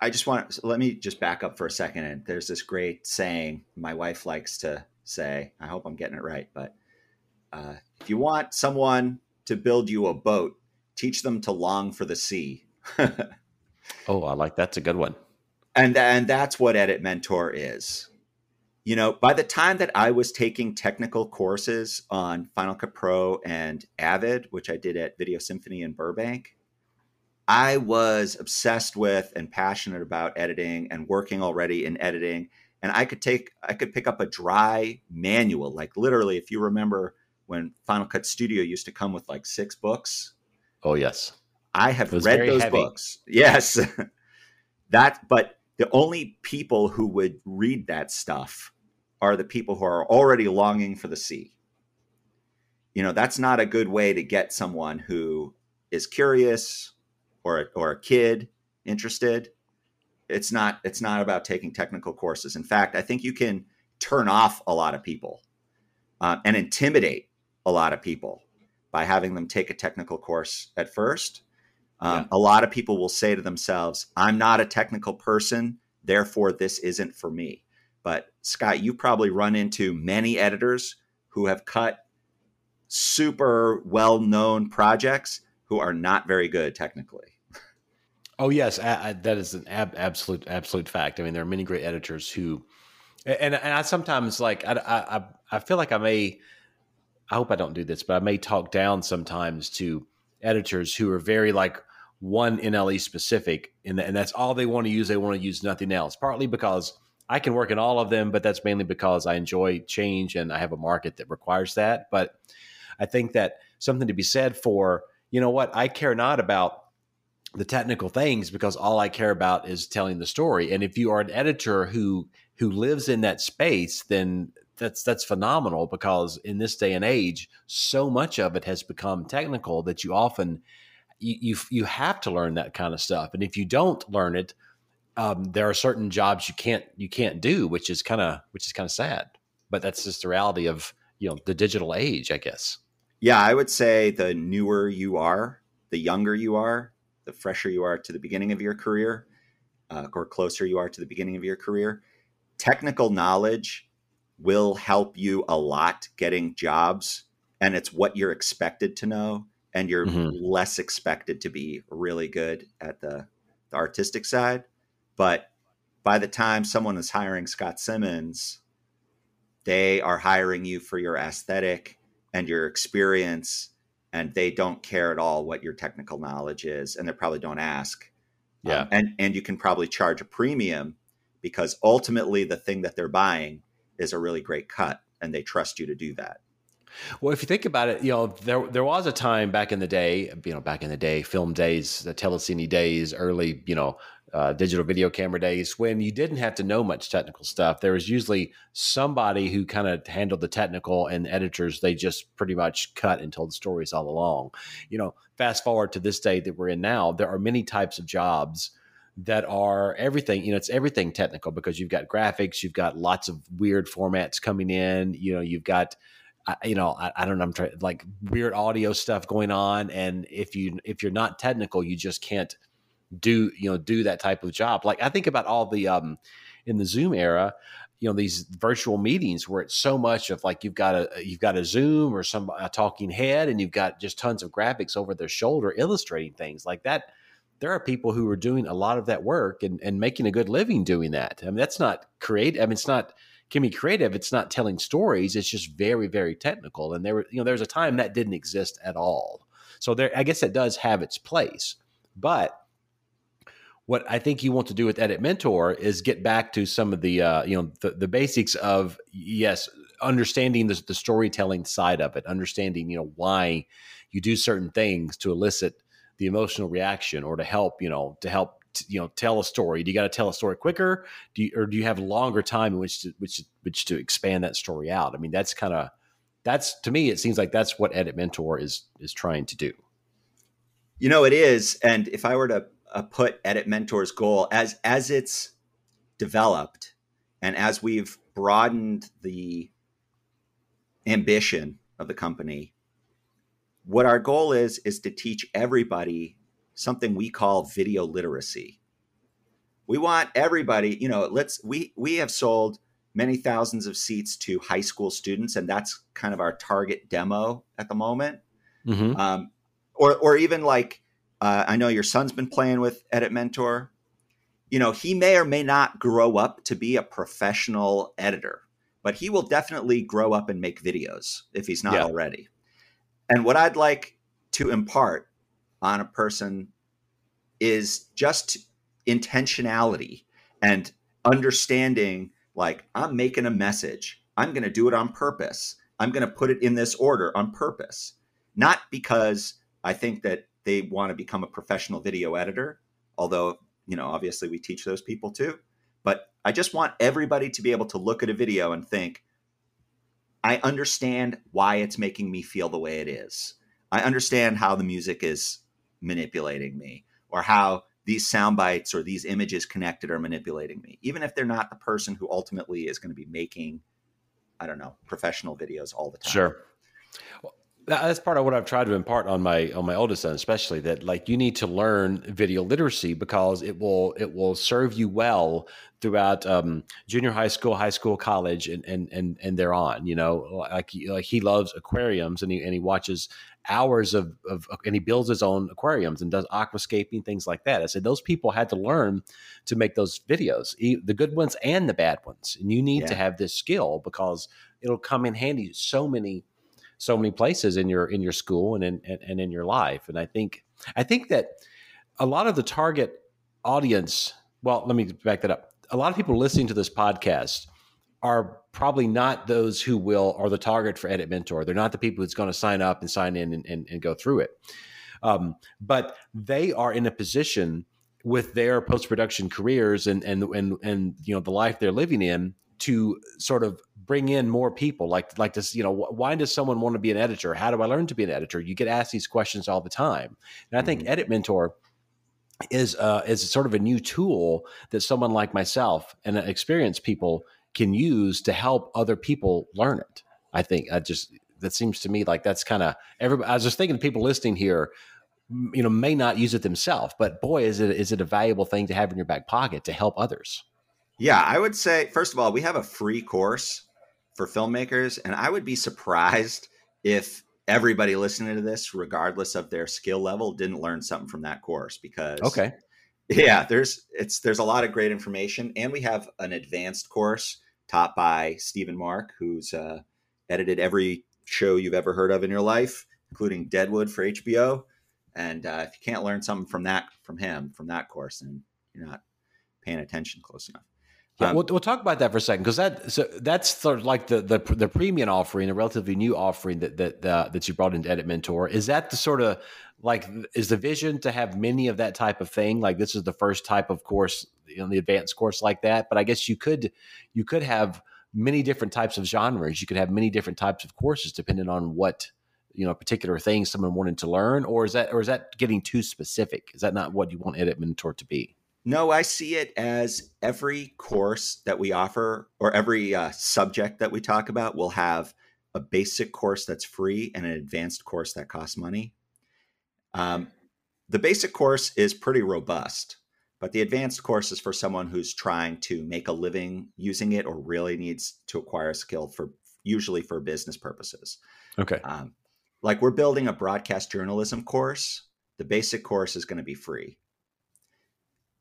I just want let me just back up for a second. And there's this great saying my wife likes to say. I hope I'm getting it right, but uh, if you want someone to build you a boat, teach them to long for the sea. oh, I like that's a good one. And and that's what Edit Mentor is you know, by the time that I was taking technical courses on Final Cut Pro and Avid, which I did at Video Symphony in Burbank, I was obsessed with and passionate about editing and working already in editing. And I could take, I could pick up a dry manual, like literally, if you remember when Final Cut Studio used to come with like six books. Oh, yes. I have read those heavy. books. Yes. that, but the only people who would read that stuff are the people who are already longing for the sea. You know, that's not a good way to get someone who is curious or or a kid interested. It's not it's not about taking technical courses. In fact, I think you can turn off a lot of people uh, and intimidate a lot of people by having them take a technical course at first um, yeah. A lot of people will say to themselves, I'm not a technical person, therefore, this isn't for me. But Scott, you probably run into many editors who have cut super well known projects who are not very good technically. Oh yes, I, I, that is an ab- absolute absolute fact. I mean, there are many great editors who And, and I sometimes like I, I I feel like I may I hope I don't do this, but I may talk down sometimes to editors who are very like one NLE specific, and, and that's all they want to use. They want to use nothing else. Partly because I can work in all of them, but that's mainly because I enjoy change and I have a market that requires that. But I think that something to be said for, you know what, I care not about the technical things because all I care about is telling the story. And if you are an editor who who lives in that space, then that's that's phenomenal because in this day and age, so much of it has become technical that you often you you, have to learn that kind of stuff. And if you don't learn it, um, there are certain jobs you can't you can't do, which is kind of which is kind of sad. But that's just the reality of you know the digital age, I guess. Yeah, I would say the newer you are, the younger you are, the fresher you are to the beginning of your career, uh, or closer you are to the beginning of your career, technical knowledge will help you a lot getting jobs, and it's what you're expected to know, and you're mm-hmm. less expected to be really good at the, the artistic side. But by the time someone is hiring Scott Simmons, they are hiring you for your aesthetic and your experience, and they don't care at all what your technical knowledge is, and they probably don't ask. Yeah, um, and and you can probably charge a premium because ultimately the thing that they're buying is a really great cut, and they trust you to do that. Well, if you think about it, you know, there there was a time back in the day, you know, back in the day, film days, the telecine days, early, you know, uh, digital video camera days when you didn't have to know much technical stuff. There was usually somebody who kind of handled the technical, and editors they just pretty much cut and told the stories all along. You know, fast forward to this day that we're in now, there are many types of jobs that are everything. You know, it's everything technical because you've got graphics, you've got lots of weird formats coming in. You know, you've got you know, I, I, don't know, I'm trying like weird audio stuff going on, and if you if you're not technical, you just can't do you know do that type of job. Like i think about all the um in the zoom era you know these virtual meetings where it's so much of like you've got a you've got a zoom or some a talking head and you've got just tons of graphics over their shoulder illustrating things like that. There are people who are doing a lot of that work and, and making a good living doing that. I mean that's not creative i mean it's not can be creative it's not telling stories it's just very very technical and there were you know there's a time that didn't exist at all. So there i guess it does have its place but what I think you want to do with Edit Mentor is get back to some of the uh, you know the, the basics of yes, understanding the, the storytelling side of it, understanding you know why you do certain things to elicit the emotional reaction or to help you know to help t- you know tell a story. Do you got to tell a story quicker? Do you, or do you have longer time in which to which which to expand that story out? I mean, that's kind of that's to me it seems like that's what Edit Mentor is is trying to do. You know, it is, and if I were to uh, put Edit Mentor's goal as as it's developed and as we've broadened the ambition of the company what our goal is is to teach everybody something we call video literacy we want everybody you know let's we we have sold many thousands of seats to high school students and that's kind of our target demo at the moment mm-hmm. um, or or even like uh, I know your son's been playing with Edit Mentor. You know, he may or may not grow up to be a professional editor, but he will definitely grow up and make videos if he's not yeah. already. And what I'd like to impart on a person is just intentionality and understanding like, I'm making a message, I'm going to do it on purpose. I'm going to put it in this order on purpose, not because I think that they want to become a professional video editor, although, you know, obviously we teach those people too. But I just want everybody to be able to look at a video and think, I understand why it's making me feel the way it is. I understand how the music is manipulating me or how these sound bites or these images connected are manipulating me, even if they're not the person who ultimately is going to be making, I don't know, professional videos all the time. Sure that's part of what I've tried to impart on my on my oldest son, especially that like you need to learn video literacy because it will it will serve you well throughout um, junior high school, high school, college, and and and and they're on. You know, like like he loves aquariums and he and he watches hours of, of uh, and he builds his own aquariums and does aquascaping things like that. I said those people had to learn to make those videos, the good ones and the bad ones, and you need yeah. to have this skill because it'll come in handy so many so many places in your in your school and in and, and in your life. And I think I think that a lot of the target audience. Well, let me back that up. A lot of people listening to this podcast are probably not those who will are the target for Edit Mentor. They're not the people who's going to sign up and sign in and, and, and go through it. Um, but they are in a position with their post production careers and and and and you know the life they're living in to sort of bring in more people like like this you know why does someone want to be an editor how do i learn to be an editor you get asked these questions all the time and i think mm-hmm. edit mentor is uh, is sort of a new tool that someone like myself and experienced people can use to help other people learn it i think i just that seems to me like that's kind of everybody i was just thinking people listening here you know may not use it themselves but boy is it is it a valuable thing to have in your back pocket to help others yeah i would say first of all we have a free course for filmmakers. And I would be surprised if everybody listening to this, regardless of their skill level, didn't learn something from that course because okay. Yeah, there's it's there's a lot of great information, and we have an advanced course taught by Stephen Mark, who's uh, edited every show you've ever heard of in your life, including Deadwood for HBO. And uh, if you can't learn something from that from him from that course, then you're not paying attention close enough. Um, we'll, we'll talk about that for a second because that so that's sort of like the the the premium offering, a relatively new offering that that uh, that you brought into Edit Mentor. Is that the sort of like is the vision to have many of that type of thing? Like this is the first type of course, know, the advanced course like that. But I guess you could you could have many different types of genres. You could have many different types of courses depending on what you know particular things someone wanted to learn, or is that or is that getting too specific? Is that not what you want Edit Mentor to be? No, I see it as every course that we offer or every uh, subject that we talk about will have a basic course that's free and an advanced course that costs money. Um, the basic course is pretty robust, but the advanced course is for someone who's trying to make a living using it or really needs to acquire a skill for usually for business purposes. Okay. Um, like we're building a broadcast journalism course. The basic course is going to be free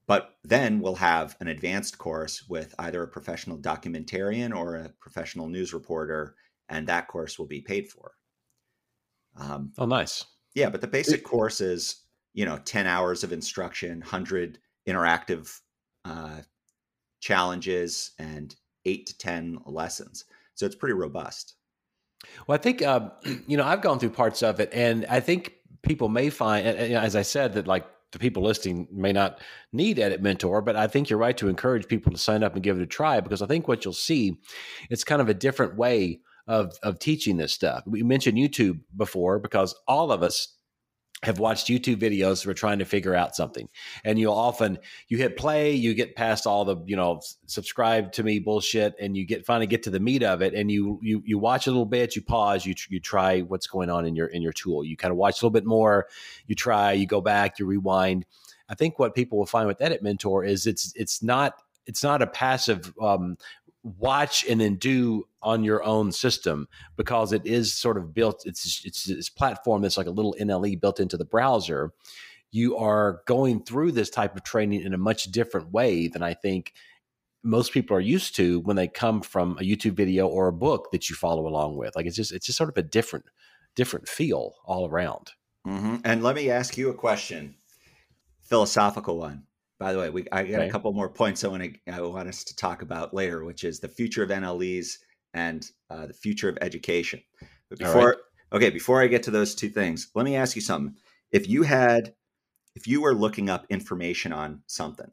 but then we'll have an advanced course with either a professional documentarian or a professional news reporter, and that course will be paid for. Um, oh, nice. Yeah, but the basic course is you know ten hours of instruction, hundred interactive uh, challenges, and eight to ten lessons. So it's pretty robust. Well, I think uh, you know I've gone through parts of it, and I think people may find, as I said, that like the people listening may not need Edit Mentor, but I think you're right to encourage people to sign up and give it a try because I think what you'll see, it's kind of a different way of of teaching this stuff. We mentioned YouTube before because all of us have watched YouTube videos we're trying to figure out something. And you'll often you hit play, you get past all the, you know, subscribe to me bullshit and you get finally get to the meat of it and you you you watch a little bit, you pause, you you try what's going on in your in your tool. You kind of watch a little bit more, you try, you go back, you rewind. I think what people will find with Edit Mentor is it's it's not it's not a passive um, watch and then do on your own system because it is sort of built it's it's this platform that's like a little NLE built into the browser. You are going through this type of training in a much different way than I think most people are used to when they come from a YouTube video or a book that you follow along with. Like it's just it's just sort of a different different feel all around. Mm-hmm. and let me ask you a question philosophical one by the way, we I got okay. a couple more points I want to I want us to talk about later, which is the future of NLEs and uh, the future of education. But before right. okay, before I get to those two things, let me ask you something. If you had if you were looking up information on something,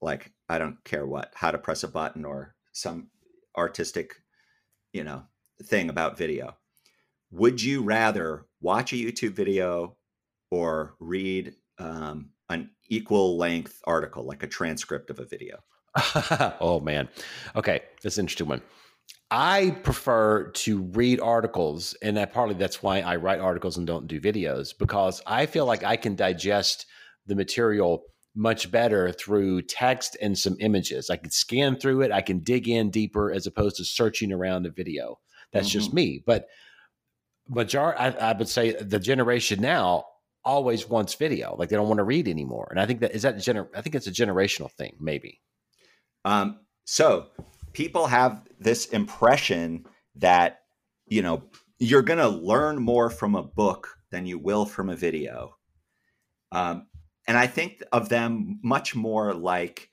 like I don't care what, how to press a button or some artistic, you know, thing about video, would you rather watch a YouTube video or read um, an equal length article, like a transcript of a video? oh man. Okay, that's an interesting one. I prefer to read articles, and that partly that's why I write articles and don't do videos because I feel like I can digest the material much better through text and some images. I can scan through it, I can dig in deeper as opposed to searching around a video. That's mm-hmm. just me. But majority, I, I would say the generation now always wants video. Like they don't want to read anymore. And I think that is that gener- I think it's a generational thing, maybe. Um, so people have this impression that you know you're going to learn more from a book than you will from a video. Um, and I think of them much more like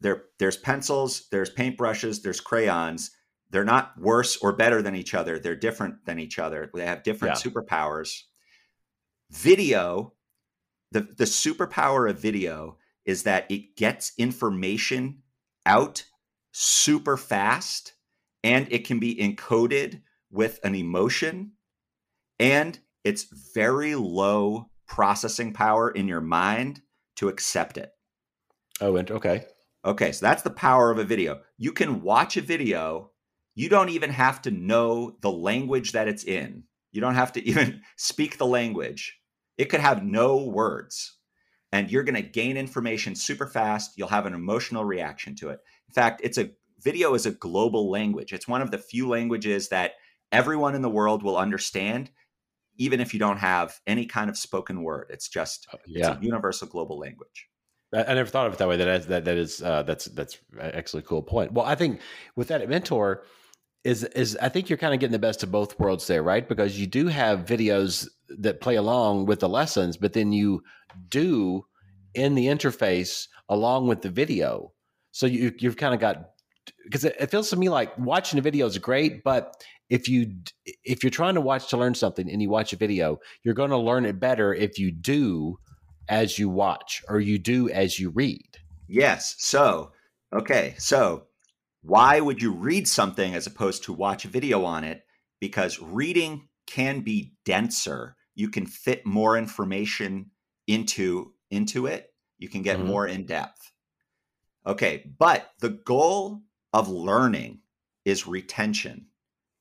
there. There's pencils, there's paintbrushes, there's crayons. They're not worse or better than each other. They're different than each other. They have different yeah. superpowers. Video, the the superpower of video is that it gets information out super fast and it can be encoded with an emotion and it's very low processing power in your mind to accept it. Oh, and okay. Okay, so that's the power of a video. You can watch a video, you don't even have to know the language that it's in. You don't have to even speak the language. It could have no words. And you're going to gain information super fast. You'll have an emotional reaction to it. In fact, it's a video is a global language. It's one of the few languages that everyone in the world will understand even if you don't have any kind of spoken word. It's just yeah. it's a universal global language. I, never thought of it that way. That is, that that is uh, that's that's actually a cool point. Well, I think with Edit Mentor is is I think you're kind of getting the best of both worlds there, right? Because you do have videos that play along with the lessons, but then you do in the interface along with the video. So you you've kind of got because it, it, feels to me like watching a video is great, but if you if you're trying to watch to learn something and you watch a video, you're going to learn it better if you do as you watch or you do as you read. Yes. So, okay. So, why would you read something as opposed to watch a video on it? Because reading can be denser. You can fit more information into into it. You can get mm-hmm. more in depth. Okay, but the goal of learning is retention.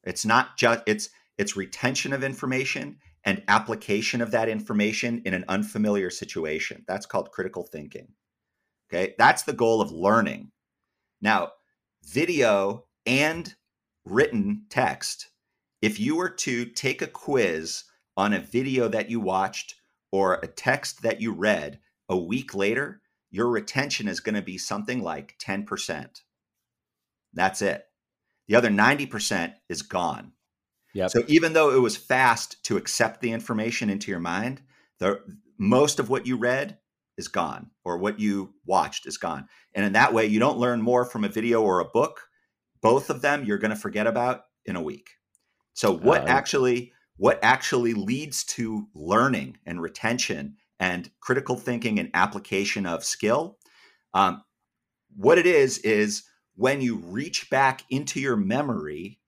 It's not just it's it's retention of information and application of that information in an unfamiliar situation. That's called critical thinking. Okay? That's the goal of learning. Now, video and written text, if you were to take a quiz on a video that you watched or a text that you read a week later, your retention is going to be something like 10%. That's it. The other 90% is gone. Yep. So even though it was fast to accept the information into your mind, the most of what you read is gone or what you watched is gone. And in that way you don't learn more from a video or a book. Both of them you're going to forget about in a week. So what uh, actually what actually leads to learning and retention and critical thinking and application of skill um, what it is is when you reach back into your memory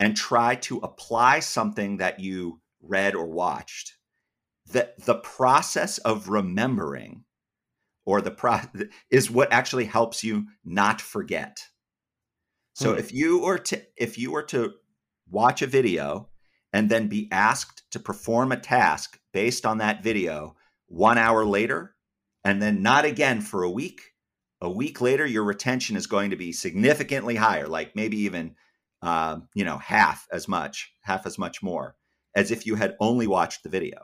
and try to apply something that you read or watched that the process of remembering or the pro is what actually helps you not forget so hmm. if you were to if you were to watch a video and then be asked to perform a task based on that video 1 hour later and then not again for a week. A week later your retention is going to be significantly higher like maybe even uh, you know half as much half as much more as if you had only watched the video.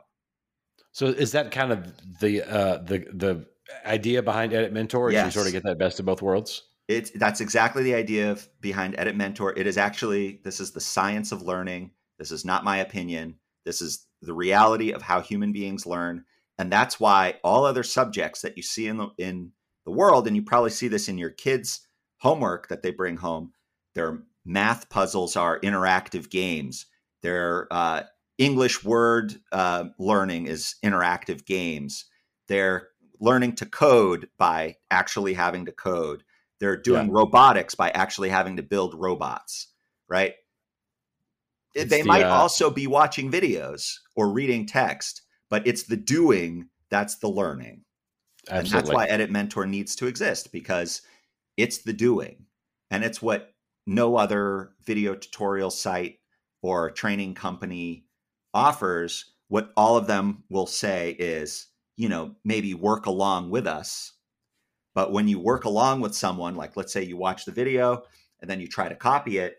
So is that kind of the uh, the the idea behind edit mentor? Yes. you sort of get that best of both worlds? It's that's exactly the idea of behind edit mentor. It is actually this is the science of learning this is not my opinion this is the reality of how human beings learn and that's why all other subjects that you see in the in the world, and you probably see this in your kids' homework that they bring home. Their math puzzles are interactive games. Their uh, English word uh, learning is interactive games. They're learning to code by actually having to code. They're doing yeah. robotics by actually having to build robots, right? It's they the, might uh... also be watching videos or reading text, but it's the doing that's the learning. Absolutely. And that's why Edit Mentor needs to exist because it's the doing and it's what no other video tutorial site or training company offers, what all of them will say is, you know, maybe work along with us. But when you work along with someone, like let's say you watch the video and then you try to copy it,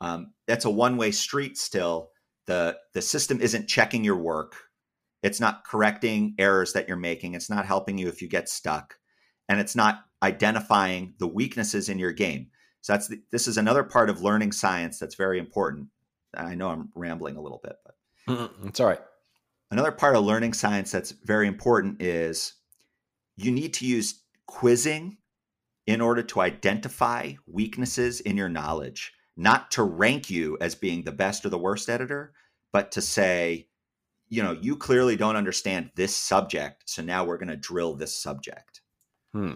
um, that's a one way street still. The, the system isn't checking your work. It's not correcting errors that you're making. It's not helping you if you get stuck. And it's not identifying the weaknesses in your game. So that's the, this is another part of learning science that's very important. I know I'm rambling a little bit, but Mm-mm, it's all right. Another part of learning science that's very important is you need to use quizzing in order to identify weaknesses in your knowledge, not to rank you as being the best or the worst editor, but to say, you know, you clearly don't understand this subject, so now we're going to drill this subject. Hmm.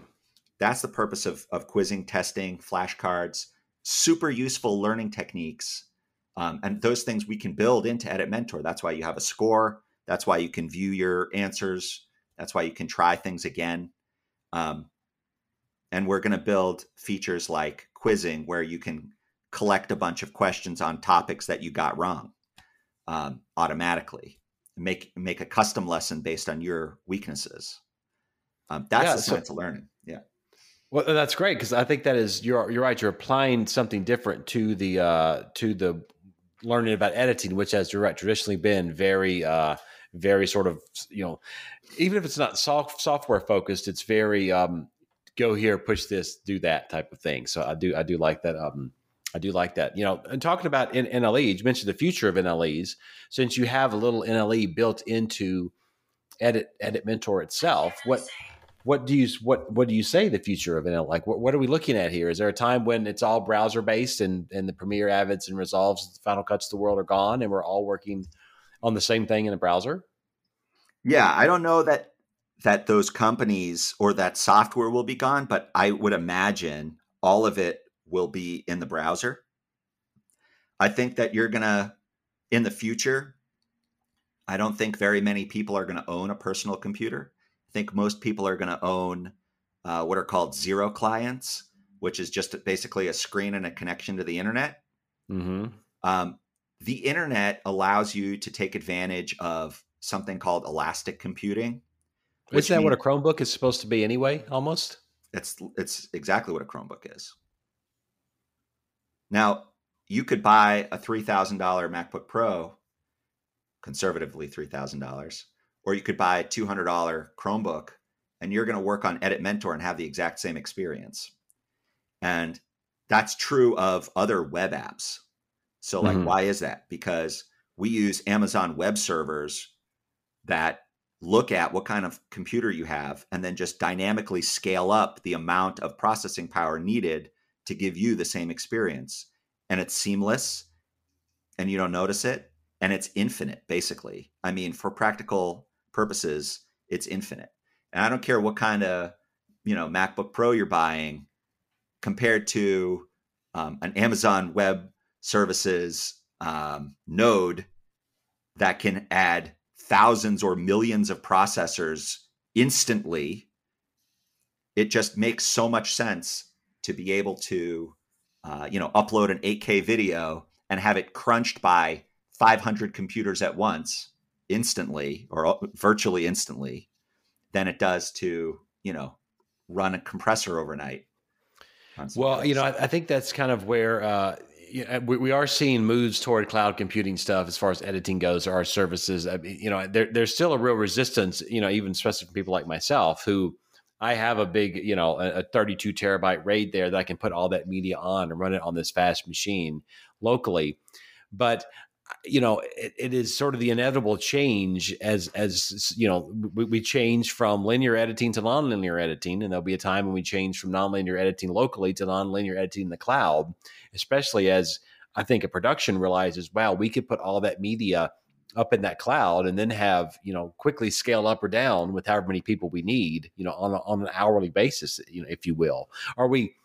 That's the purpose of, of quizzing, testing, flashcards, super useful learning techniques. Um, and those things we can build into Edit Mentor. That's why you have a score. That's why you can view your answers. That's why you can try things again. Um, and we're going to build features like quizzing where you can collect a bunch of questions on topics that you got wrong um, automatically. Make make a custom lesson based on your weaknesses. Um, that's Yeah, the so- science of learning. Yeah. Well, that's great because I think that is you're you're right. You're applying something different to the uh, to the learning about editing, which has direct traditionally been very uh, very sort of you know even if it's not soft, software focused, it's very um, go here, push this, do that type of thing. So I do I do like that. Um, I do like that. You know, and talking about N- NLE, you mentioned the future of NLEs. Since you have a little NLE built into Edit Edit Mentor itself, what what do you what what do you say the future of NLE? like what, what are we looking at here? Is there a time when it's all browser based and and the Premiere Avids and Resolves, Final Cuts of the world are gone, and we're all working on the same thing in a browser? Yeah, I don't know that that those companies or that software will be gone, but I would imagine all of it will be in the browser. I think that you're gonna in the future. I don't think very many people are going to own a personal computer. I think most people are going to own uh, what are called zero clients, which is just basically a screen and a connection to the internet. Mm-hmm. Um, the internet allows you to take advantage of something called elastic computing. Isn't that what a Chromebook is supposed to be anyway? Almost. It's it's exactly what a Chromebook is. Now, you could buy a three thousand dollar MacBook Pro, conservatively three thousand dollars, or you could buy a two hundred dollar Chromebook, and you're going to work on Edit Mentor and have the exact same experience. And that's true of other web apps. So, like, Mhm. why is that? Because we use Amazon web servers that look at what kind of computer you have and then just dynamically scale up the amount of processing power needed to give you the same experience. And it's seamless and you don't notice it. And it's infinite, basically. I mean, for practical purposes, it's infinite. And I don't care what kind of, you know, MacBook Pro you're buying compared to um, an Amazon Web Services um, node that can add thousands or millions of processors instantly. It just makes so much sense to be able to, uh, you know, upload an 8K video and have it crunched by 500 computers at once instantly or virtually instantly than it does to, you know, run a compressor overnight. Well, you know. I, I think that's kind of where uh, you know, we, we are seeing moves toward cloud computing stuff as far as editing goes. Or our services, I mean, you know, there, there's still a real resistance. You know, even especially from people like myself who I have a big, you know, a, a 32 terabyte RAID there that I can put all that media on and run it on this fast machine locally. But you know, it, it is sort of the inevitable change as as you know we, we change from linear editing to nonlinear editing, and there'll be a time when we change from nonlinear editing locally to nonlinear editing in the cloud. Especially as I think a production realizes, wow, we could put all that media up in that cloud and then have you know quickly scale up or down with however many people we need, you know, on a, on an hourly basis, you know, if you will. Are we?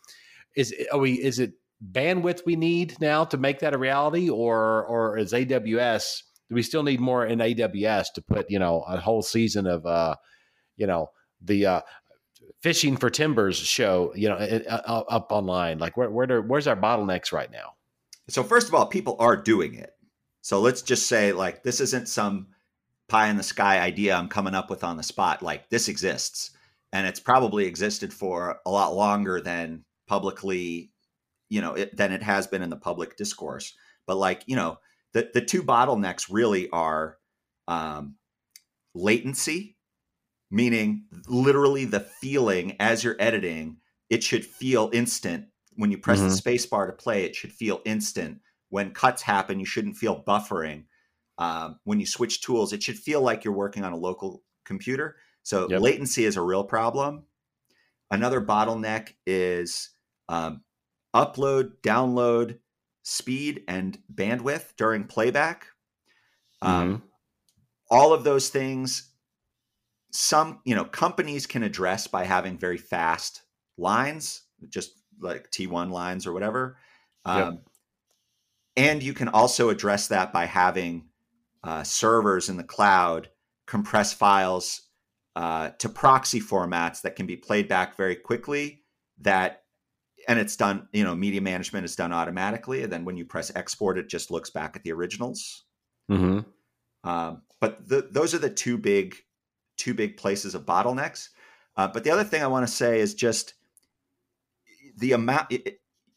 Is are we? Is it bandwidth we need now to make that a reality, or or is AWS? Do we still need more in AWS to put you know a whole season of uh, you know the uh, fishing for timbers show, you know, up online? Like, where, where do, where's our bottlenecks right now? So first of all, people are doing it. So let's just say like this isn't some pie in the sky idea I'm coming up with on the spot. Like this exists, and it's probably existed for a lot longer than publicly, you know, it, than it has been in the public discourse. But like you know, the the two bottlenecks really are um, latency, meaning literally the feeling as you're editing, it should feel instant when you press mm-hmm. the space bar to play. It should feel instant. When cuts happen, you shouldn't feel buffering. Um, when you switch tools, it should feel like you're working on a local computer. So yep. latency is a real problem. Another bottleneck is um, upload, download speed, and bandwidth during playback. Um, mm-hmm. All of those things, some you know companies can address by having very fast lines, just like T1 lines or whatever. Um, yep. And you can also address that by having uh, servers in the cloud compress files uh, to proxy formats that can be played back very quickly. That and it's done. You know, media management is done automatically, and then when you press export, it just looks back at the originals. Mm-hmm. Um, but the, those are the two big two big places of bottlenecks. Uh, but the other thing I want to say is just the amount.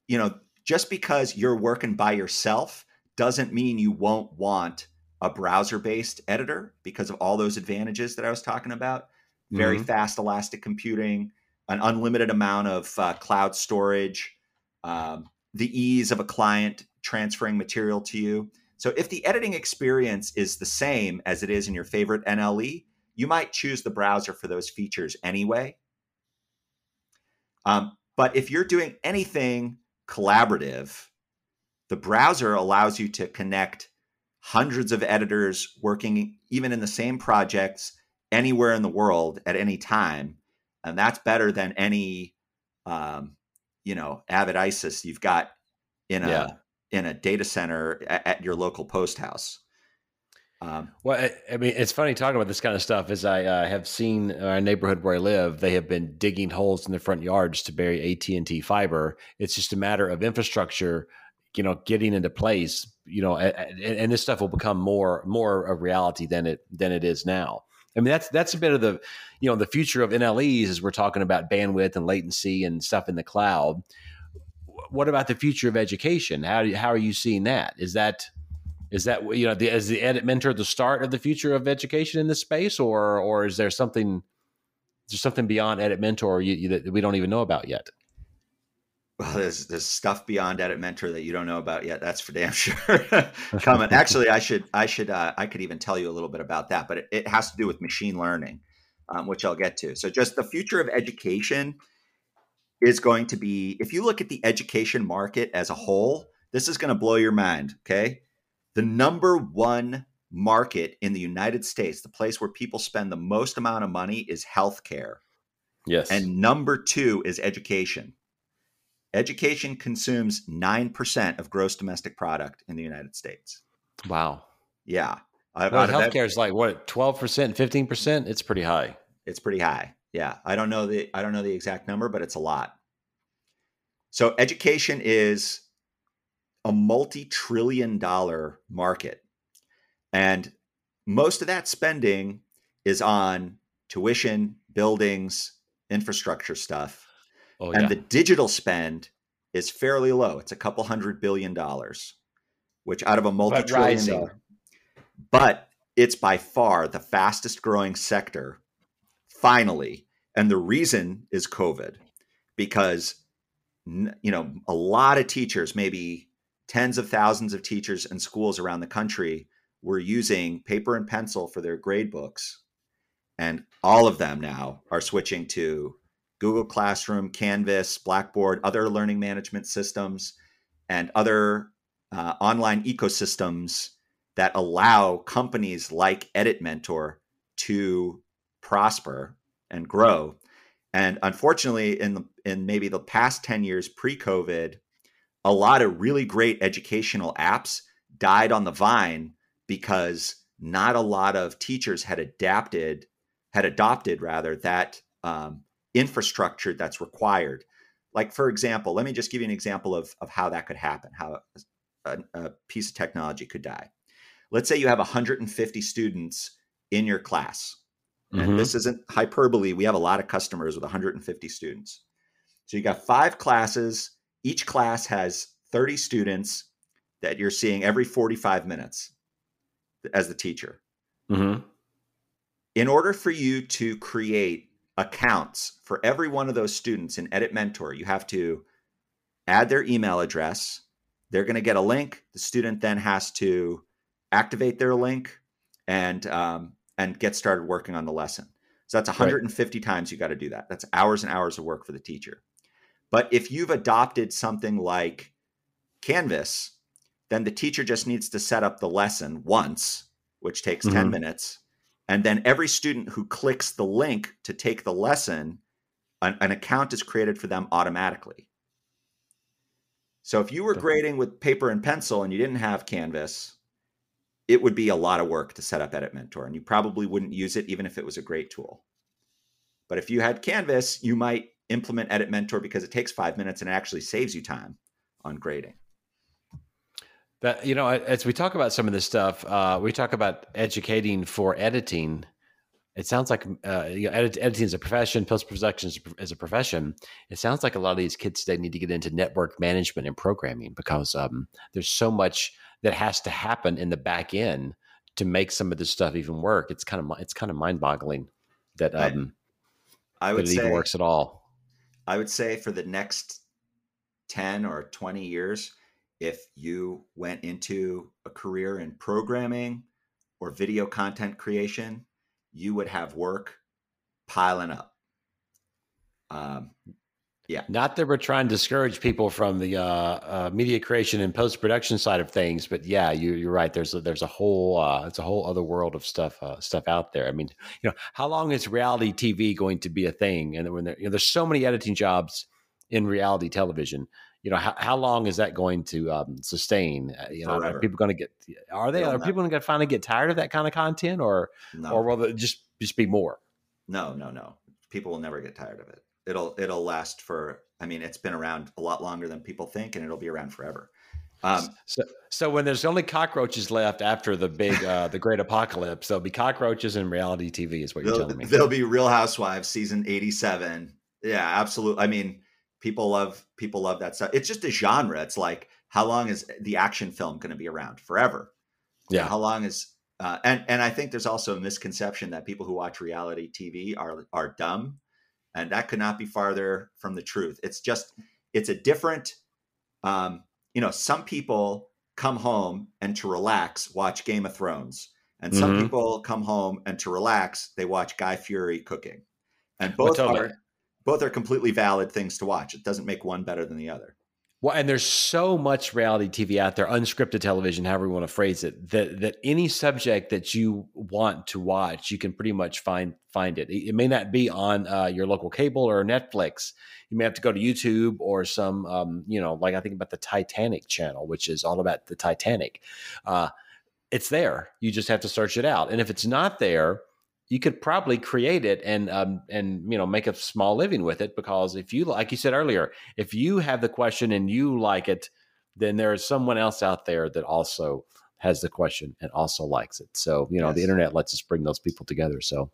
You know, just because you're working by yourself doesn't mean you won't want a browser based editor because of all those advantages that I was talking about. Very mm-hmm. fast elastic computing, an unlimited amount of uh, cloud storage, um, the ease of a client transferring material to you. So if the editing experience is the same as it is in your favorite NLE, you might choose the browser for those features anyway. Um, but if you're doing anything collaborative, the browser allows you to connect hundreds of editors working even in the same projects anywhere in the world at any time and that's better than any um, you know avid isis you've got in a yeah. in a data center at, at your local post house um, well, I, mean, it's funny talking about this kind of stuff. As I uh, have seen our neighborhood where I live, they have been digging holes in their front yards to bury AT and T fiber. It's just a matter of infrastructure you know getting into place you know and, and, this stuff will become more more a reality than it than it is now i mean that's that's a bit of the you know the future of nles as we're talking about bandwidth and latency and stuff in the cloud what about the future of education how do, how are you seeing that is that is that you know the, is the edit mentor the start of the future of education in this space or or is there something is there something beyond edit mentor you, you, that we don't even know about yet well, there's there's stuff beyond Edit Mentor that you don't know about yet. That's for damn sure. Coming. Actually, I should I should uh, I could even tell you a little bit about that, but it, it has to do with machine learning, um, which I'll get to. So, just the future of education is going to be. If you look at the education market as a whole, this is going to blow your mind. Okay, the number one market in the United States, the place where people spend the most amount of money, is healthcare. Yes, and number two is education. Education consumes 9% of gross domestic product in the United States. Wow. Yeah. Well, healthcare is like what, 12%, 15%? It's pretty high. It's pretty high. Yeah. I don't know the I don't know the exact number, but it's a lot. So education is a multi-trillion dollar market. And most of that spending is on tuition, buildings, infrastructure stuff. Oh, and the digital spend is fairly low. It's a couple hundred billion dollars, which out of a multi-trillion dollar, but it's by far the fastest growing sector. Finally, and the reason is COVID, because you know a lot of teachers, maybe tens of thousands of teachers and schools around the country, were using paper and pencil for their grade books, and all of them now are switching to Google Classroom, Canvas, Blackboard, other learning management systems, and other uh, online ecosystems that allow companies like Edit Mentor to prosper and grow. And unfortunately, in the, in maybe the past 10 years pre-COVID, a lot of really great educational apps died on the vine because not a lot of teachers had adapted, had adopted rather that um, infrastructure that's required. Like, for example, let me just give you an example of, of how that could happen, how a, a piece of technology could die. Let's say you have 150 students in your class. And mm-hmm. this isn't hyperbole. We have a lot of customers with 150 students. So you got five classes. Each class has 30 students that you're seeing every 45 minutes as the teacher. Mm-hmm. In order for you to create accounts for every one of those students in Edit Mentor, you have to add their email address. They're going to get a link. The student then has to activate their link and um, and get started working on the lesson. So that's 150 right. times you got to do that. That's hours and hours of work for the teacher. But if you've adopted something like Canvas, then the teacher just needs to set up the lesson once, which takes mm-hmm. 10 minutes. And then every student who clicks the link to take the lesson, an, an account is created for them automatically. So if you were grading with paper and pencil and you didn't have Canvas, it would be a lot of work to set up Edit Mentor, and you probably wouldn't use it even if it was a great tool. But if you had Canvas, you might implement Edit Mentor because it takes five minutes and it actually saves you time on grading. That you know, as we talk about some of this stuff, uh, we talk about educating for editing. It sounds like uh, you know, edit, editing is a profession, post production is a profession. It sounds like a lot of these kids today need to get into network management and programming because um, there's so much that has to happen in the back end to make some of this stuff even work. It's kind of it's kind of mind boggling that um, I, I would that it say, even works at all. I would say for the next ten or twenty years if you went into a career in programming or video content creation, you would have work piling up. Um, yeah. Not that we're trying to discourage people from the uh, uh, media creation and post production side of things, but yeah, you, are right. There's a, there's a whole uh, it's a whole other world of stuff uh, stuff out there. I mean, you know, how long is reality TV going to be a thing? And when there, you know, there's so many editing jobs in reality television you know how, how long is that going to um, sustain uh, you know Forever. are people going to get are they are people going to finally get tired of that kind of content or no. or will it just just be more no no no people will never get tired of it it'll it'll last for i mean it's been around a lot longer than people think and it'll be around forever um, so, so when there's only cockroaches left after the big, uh, the great apocalypse, there'll be cockroaches in reality TV. Is what you're telling me? There'll be Real Housewives season 87. Yeah, absolutely. I mean, people love people love that stuff. It's just a genre. It's like how long is the action film going to be around? Forever. Yeah. how long is uh, and and I think there's also a misconception that people who watch reality TV are are dumb, and that could not be farther from the truth. It's just it's a different. Um, you know, some people come home and to relax watch Game of Thrones, and some mm-hmm. people come home and to relax they watch Guy Fieri cooking, and both are both are completely valid things to watch. It doesn't make one better than the other. Well, and there's so much reality TV out there, unscripted television, however you want to phrase it, that that any subject that you want to watch, you can pretty much find find it. It may not be on uh, your local cable or Netflix. You may have to go to YouTube or some, um, you know, like I think about the Titanic channel, which is all about the Titanic. Uh, it's there. You just have to search it out. And if it's not there, you could probably create it and um, and you know make a small living with it because if you like you said earlier if you have the question and you like it then there is someone else out there that also has the question and also likes it. So you know yes. the internet lets us bring those people together. So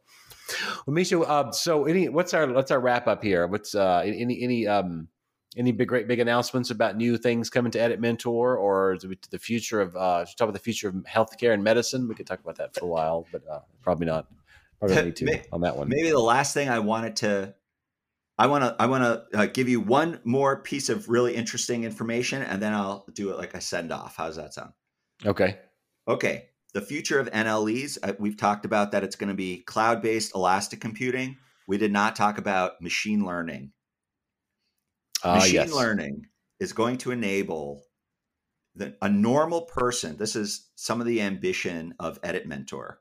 well misha uh, so any what's our what's our wrap up here? What's uh any any um any big great big announcements about new things coming to edit mentor or the future of uh talk about the future of healthcare and medicine? We could talk about that for a while but uh, probably not Probably need to maybe, on that one. Maybe the last thing I wanted to, I want to, I want to uh, give you one more piece of really interesting information, and then I'll do it like a send off. How's that sound? Okay. Okay. The future of NLEs, uh, we've talked about that it's going to be cloud based elastic computing. We did not talk about machine learning. Uh, machine yes. learning is going to enable the, a normal person. This is some of the ambition of Edit Mentor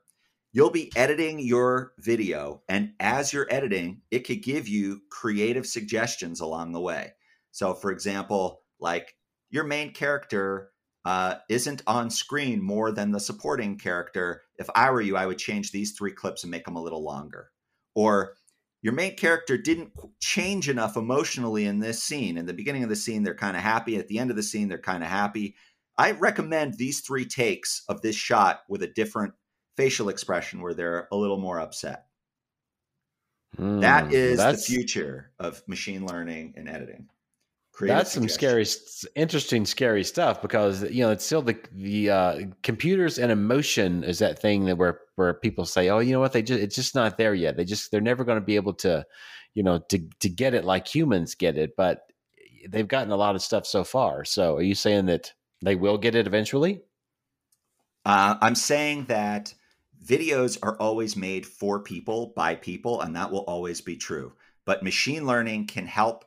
you'll be editing your video and as you're editing it could give you creative suggestions along the way so for example like your main character uh, isn't on screen more than the supporting character if i were you i would change these three clips and make them a little longer or your main character didn't change enough emotionally in this scene. In the beginning of the scene, they're kind of happy. At the end of the scene, they're kind of happy. I recommend these three takes of this shot with a different facial expression where they're a little more upset. Mm, that is the future of machine learning and editing. That's some scary, interesting, scary stuff because you know it's still the the uh, computers and emotion is that thing that where where people say, oh, you know what, they just it's just not there yet. They just they're never going to be able to, you know, to to get it like humans get it. But they've gotten a lot of stuff so far. So are you saying that they will get it eventually? Uh, I'm saying that videos are always made for people by people, and that will always be true. But machine learning can help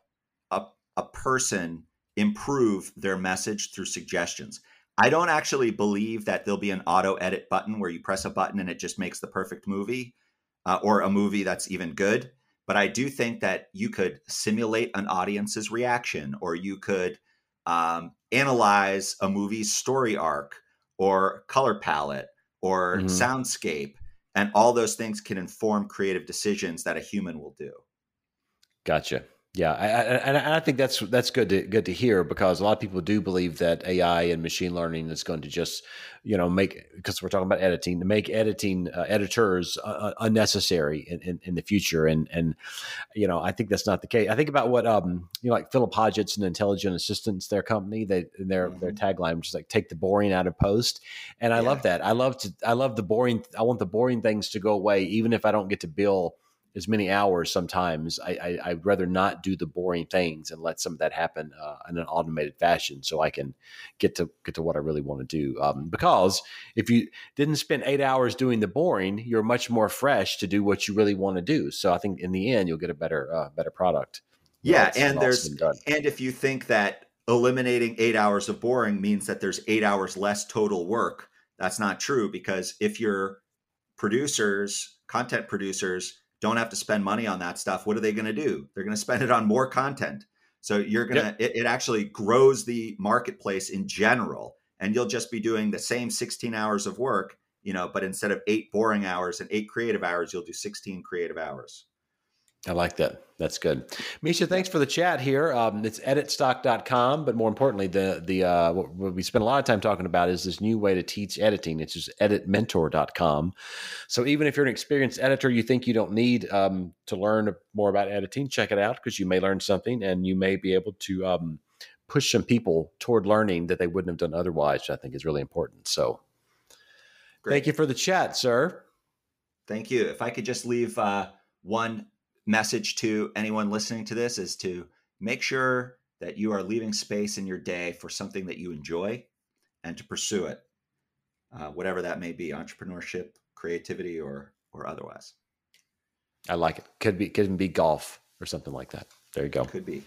a, a person improve their message through suggestions. I don't actually believe that there'll be an auto edit button where you press a button and it just makes the perfect movie uh, or a movie that's even good. But I do think that you could simulate an audience's reaction or you could um, analyze a movie's story arc or color palette or mm-hmm. soundscape and all those things can inform creative decisions that a human will do gotcha yeah, I, I, and I think that's that's good to good to hear because a lot of people do believe that AI and machine learning is going to just, you know, make because we're talking about editing to make editing uh, editors uh, uh, unnecessary in, in, in, the future, and and you know I think that's not the case. I think about what um you know like Philip Hodgetts and Intelligent Assistance, their company, they their mm-hmm. their tagline, which is like take the boring out of post, and I yeah. love that. I love to I love the boring. I want the boring things to go away, even if I don't get to bill as many hours sometimes I, I would rather not do the boring things and let some of that happen uh, in an automated fashion so i can get to get to what i really want to do. Um, because if you didn't spend eight hours doing the boring you're much more fresh to do what you really want to do. So i think in the end you'll get a better uh, better product. Yeah and there's and if you think that eliminating eight hours of boring means that there's eight hours less total work that's not true because if your producers content producers don't have to spend money on that stuff, what are they going to do? They're going to spend it on more content. So you're going to, yep. it, it actually grows the marketplace in general. And you'll just be doing the same 16 hours of work, you know, but instead of eight boring hours and eight creative hours, you'll do 16 creative hours. I like that. That's good. Misha, thanks for the chat here. Um, it's editstock.com, but more importantly, the the uh, what we spent a lot of time talking about is this new way to teach editing. It's just editmentor.com. So even if you're an experienced editor, you think you don't need um, to learn more about editing, check it out because you may learn something and you may be able to um, push some people toward learning that they wouldn't have done otherwise, which I think is really important. So Great. thank you for the chat, sir. Thank you. If I could just leave uh, one message to anyone listening to this is to make sure that you are leaving space in your day for something that you enjoy and to pursue it, uh, whatever that may be entrepreneurship, creativity, or, or otherwise. I like it. Could be, could be golf or something like that. There you go. Could be.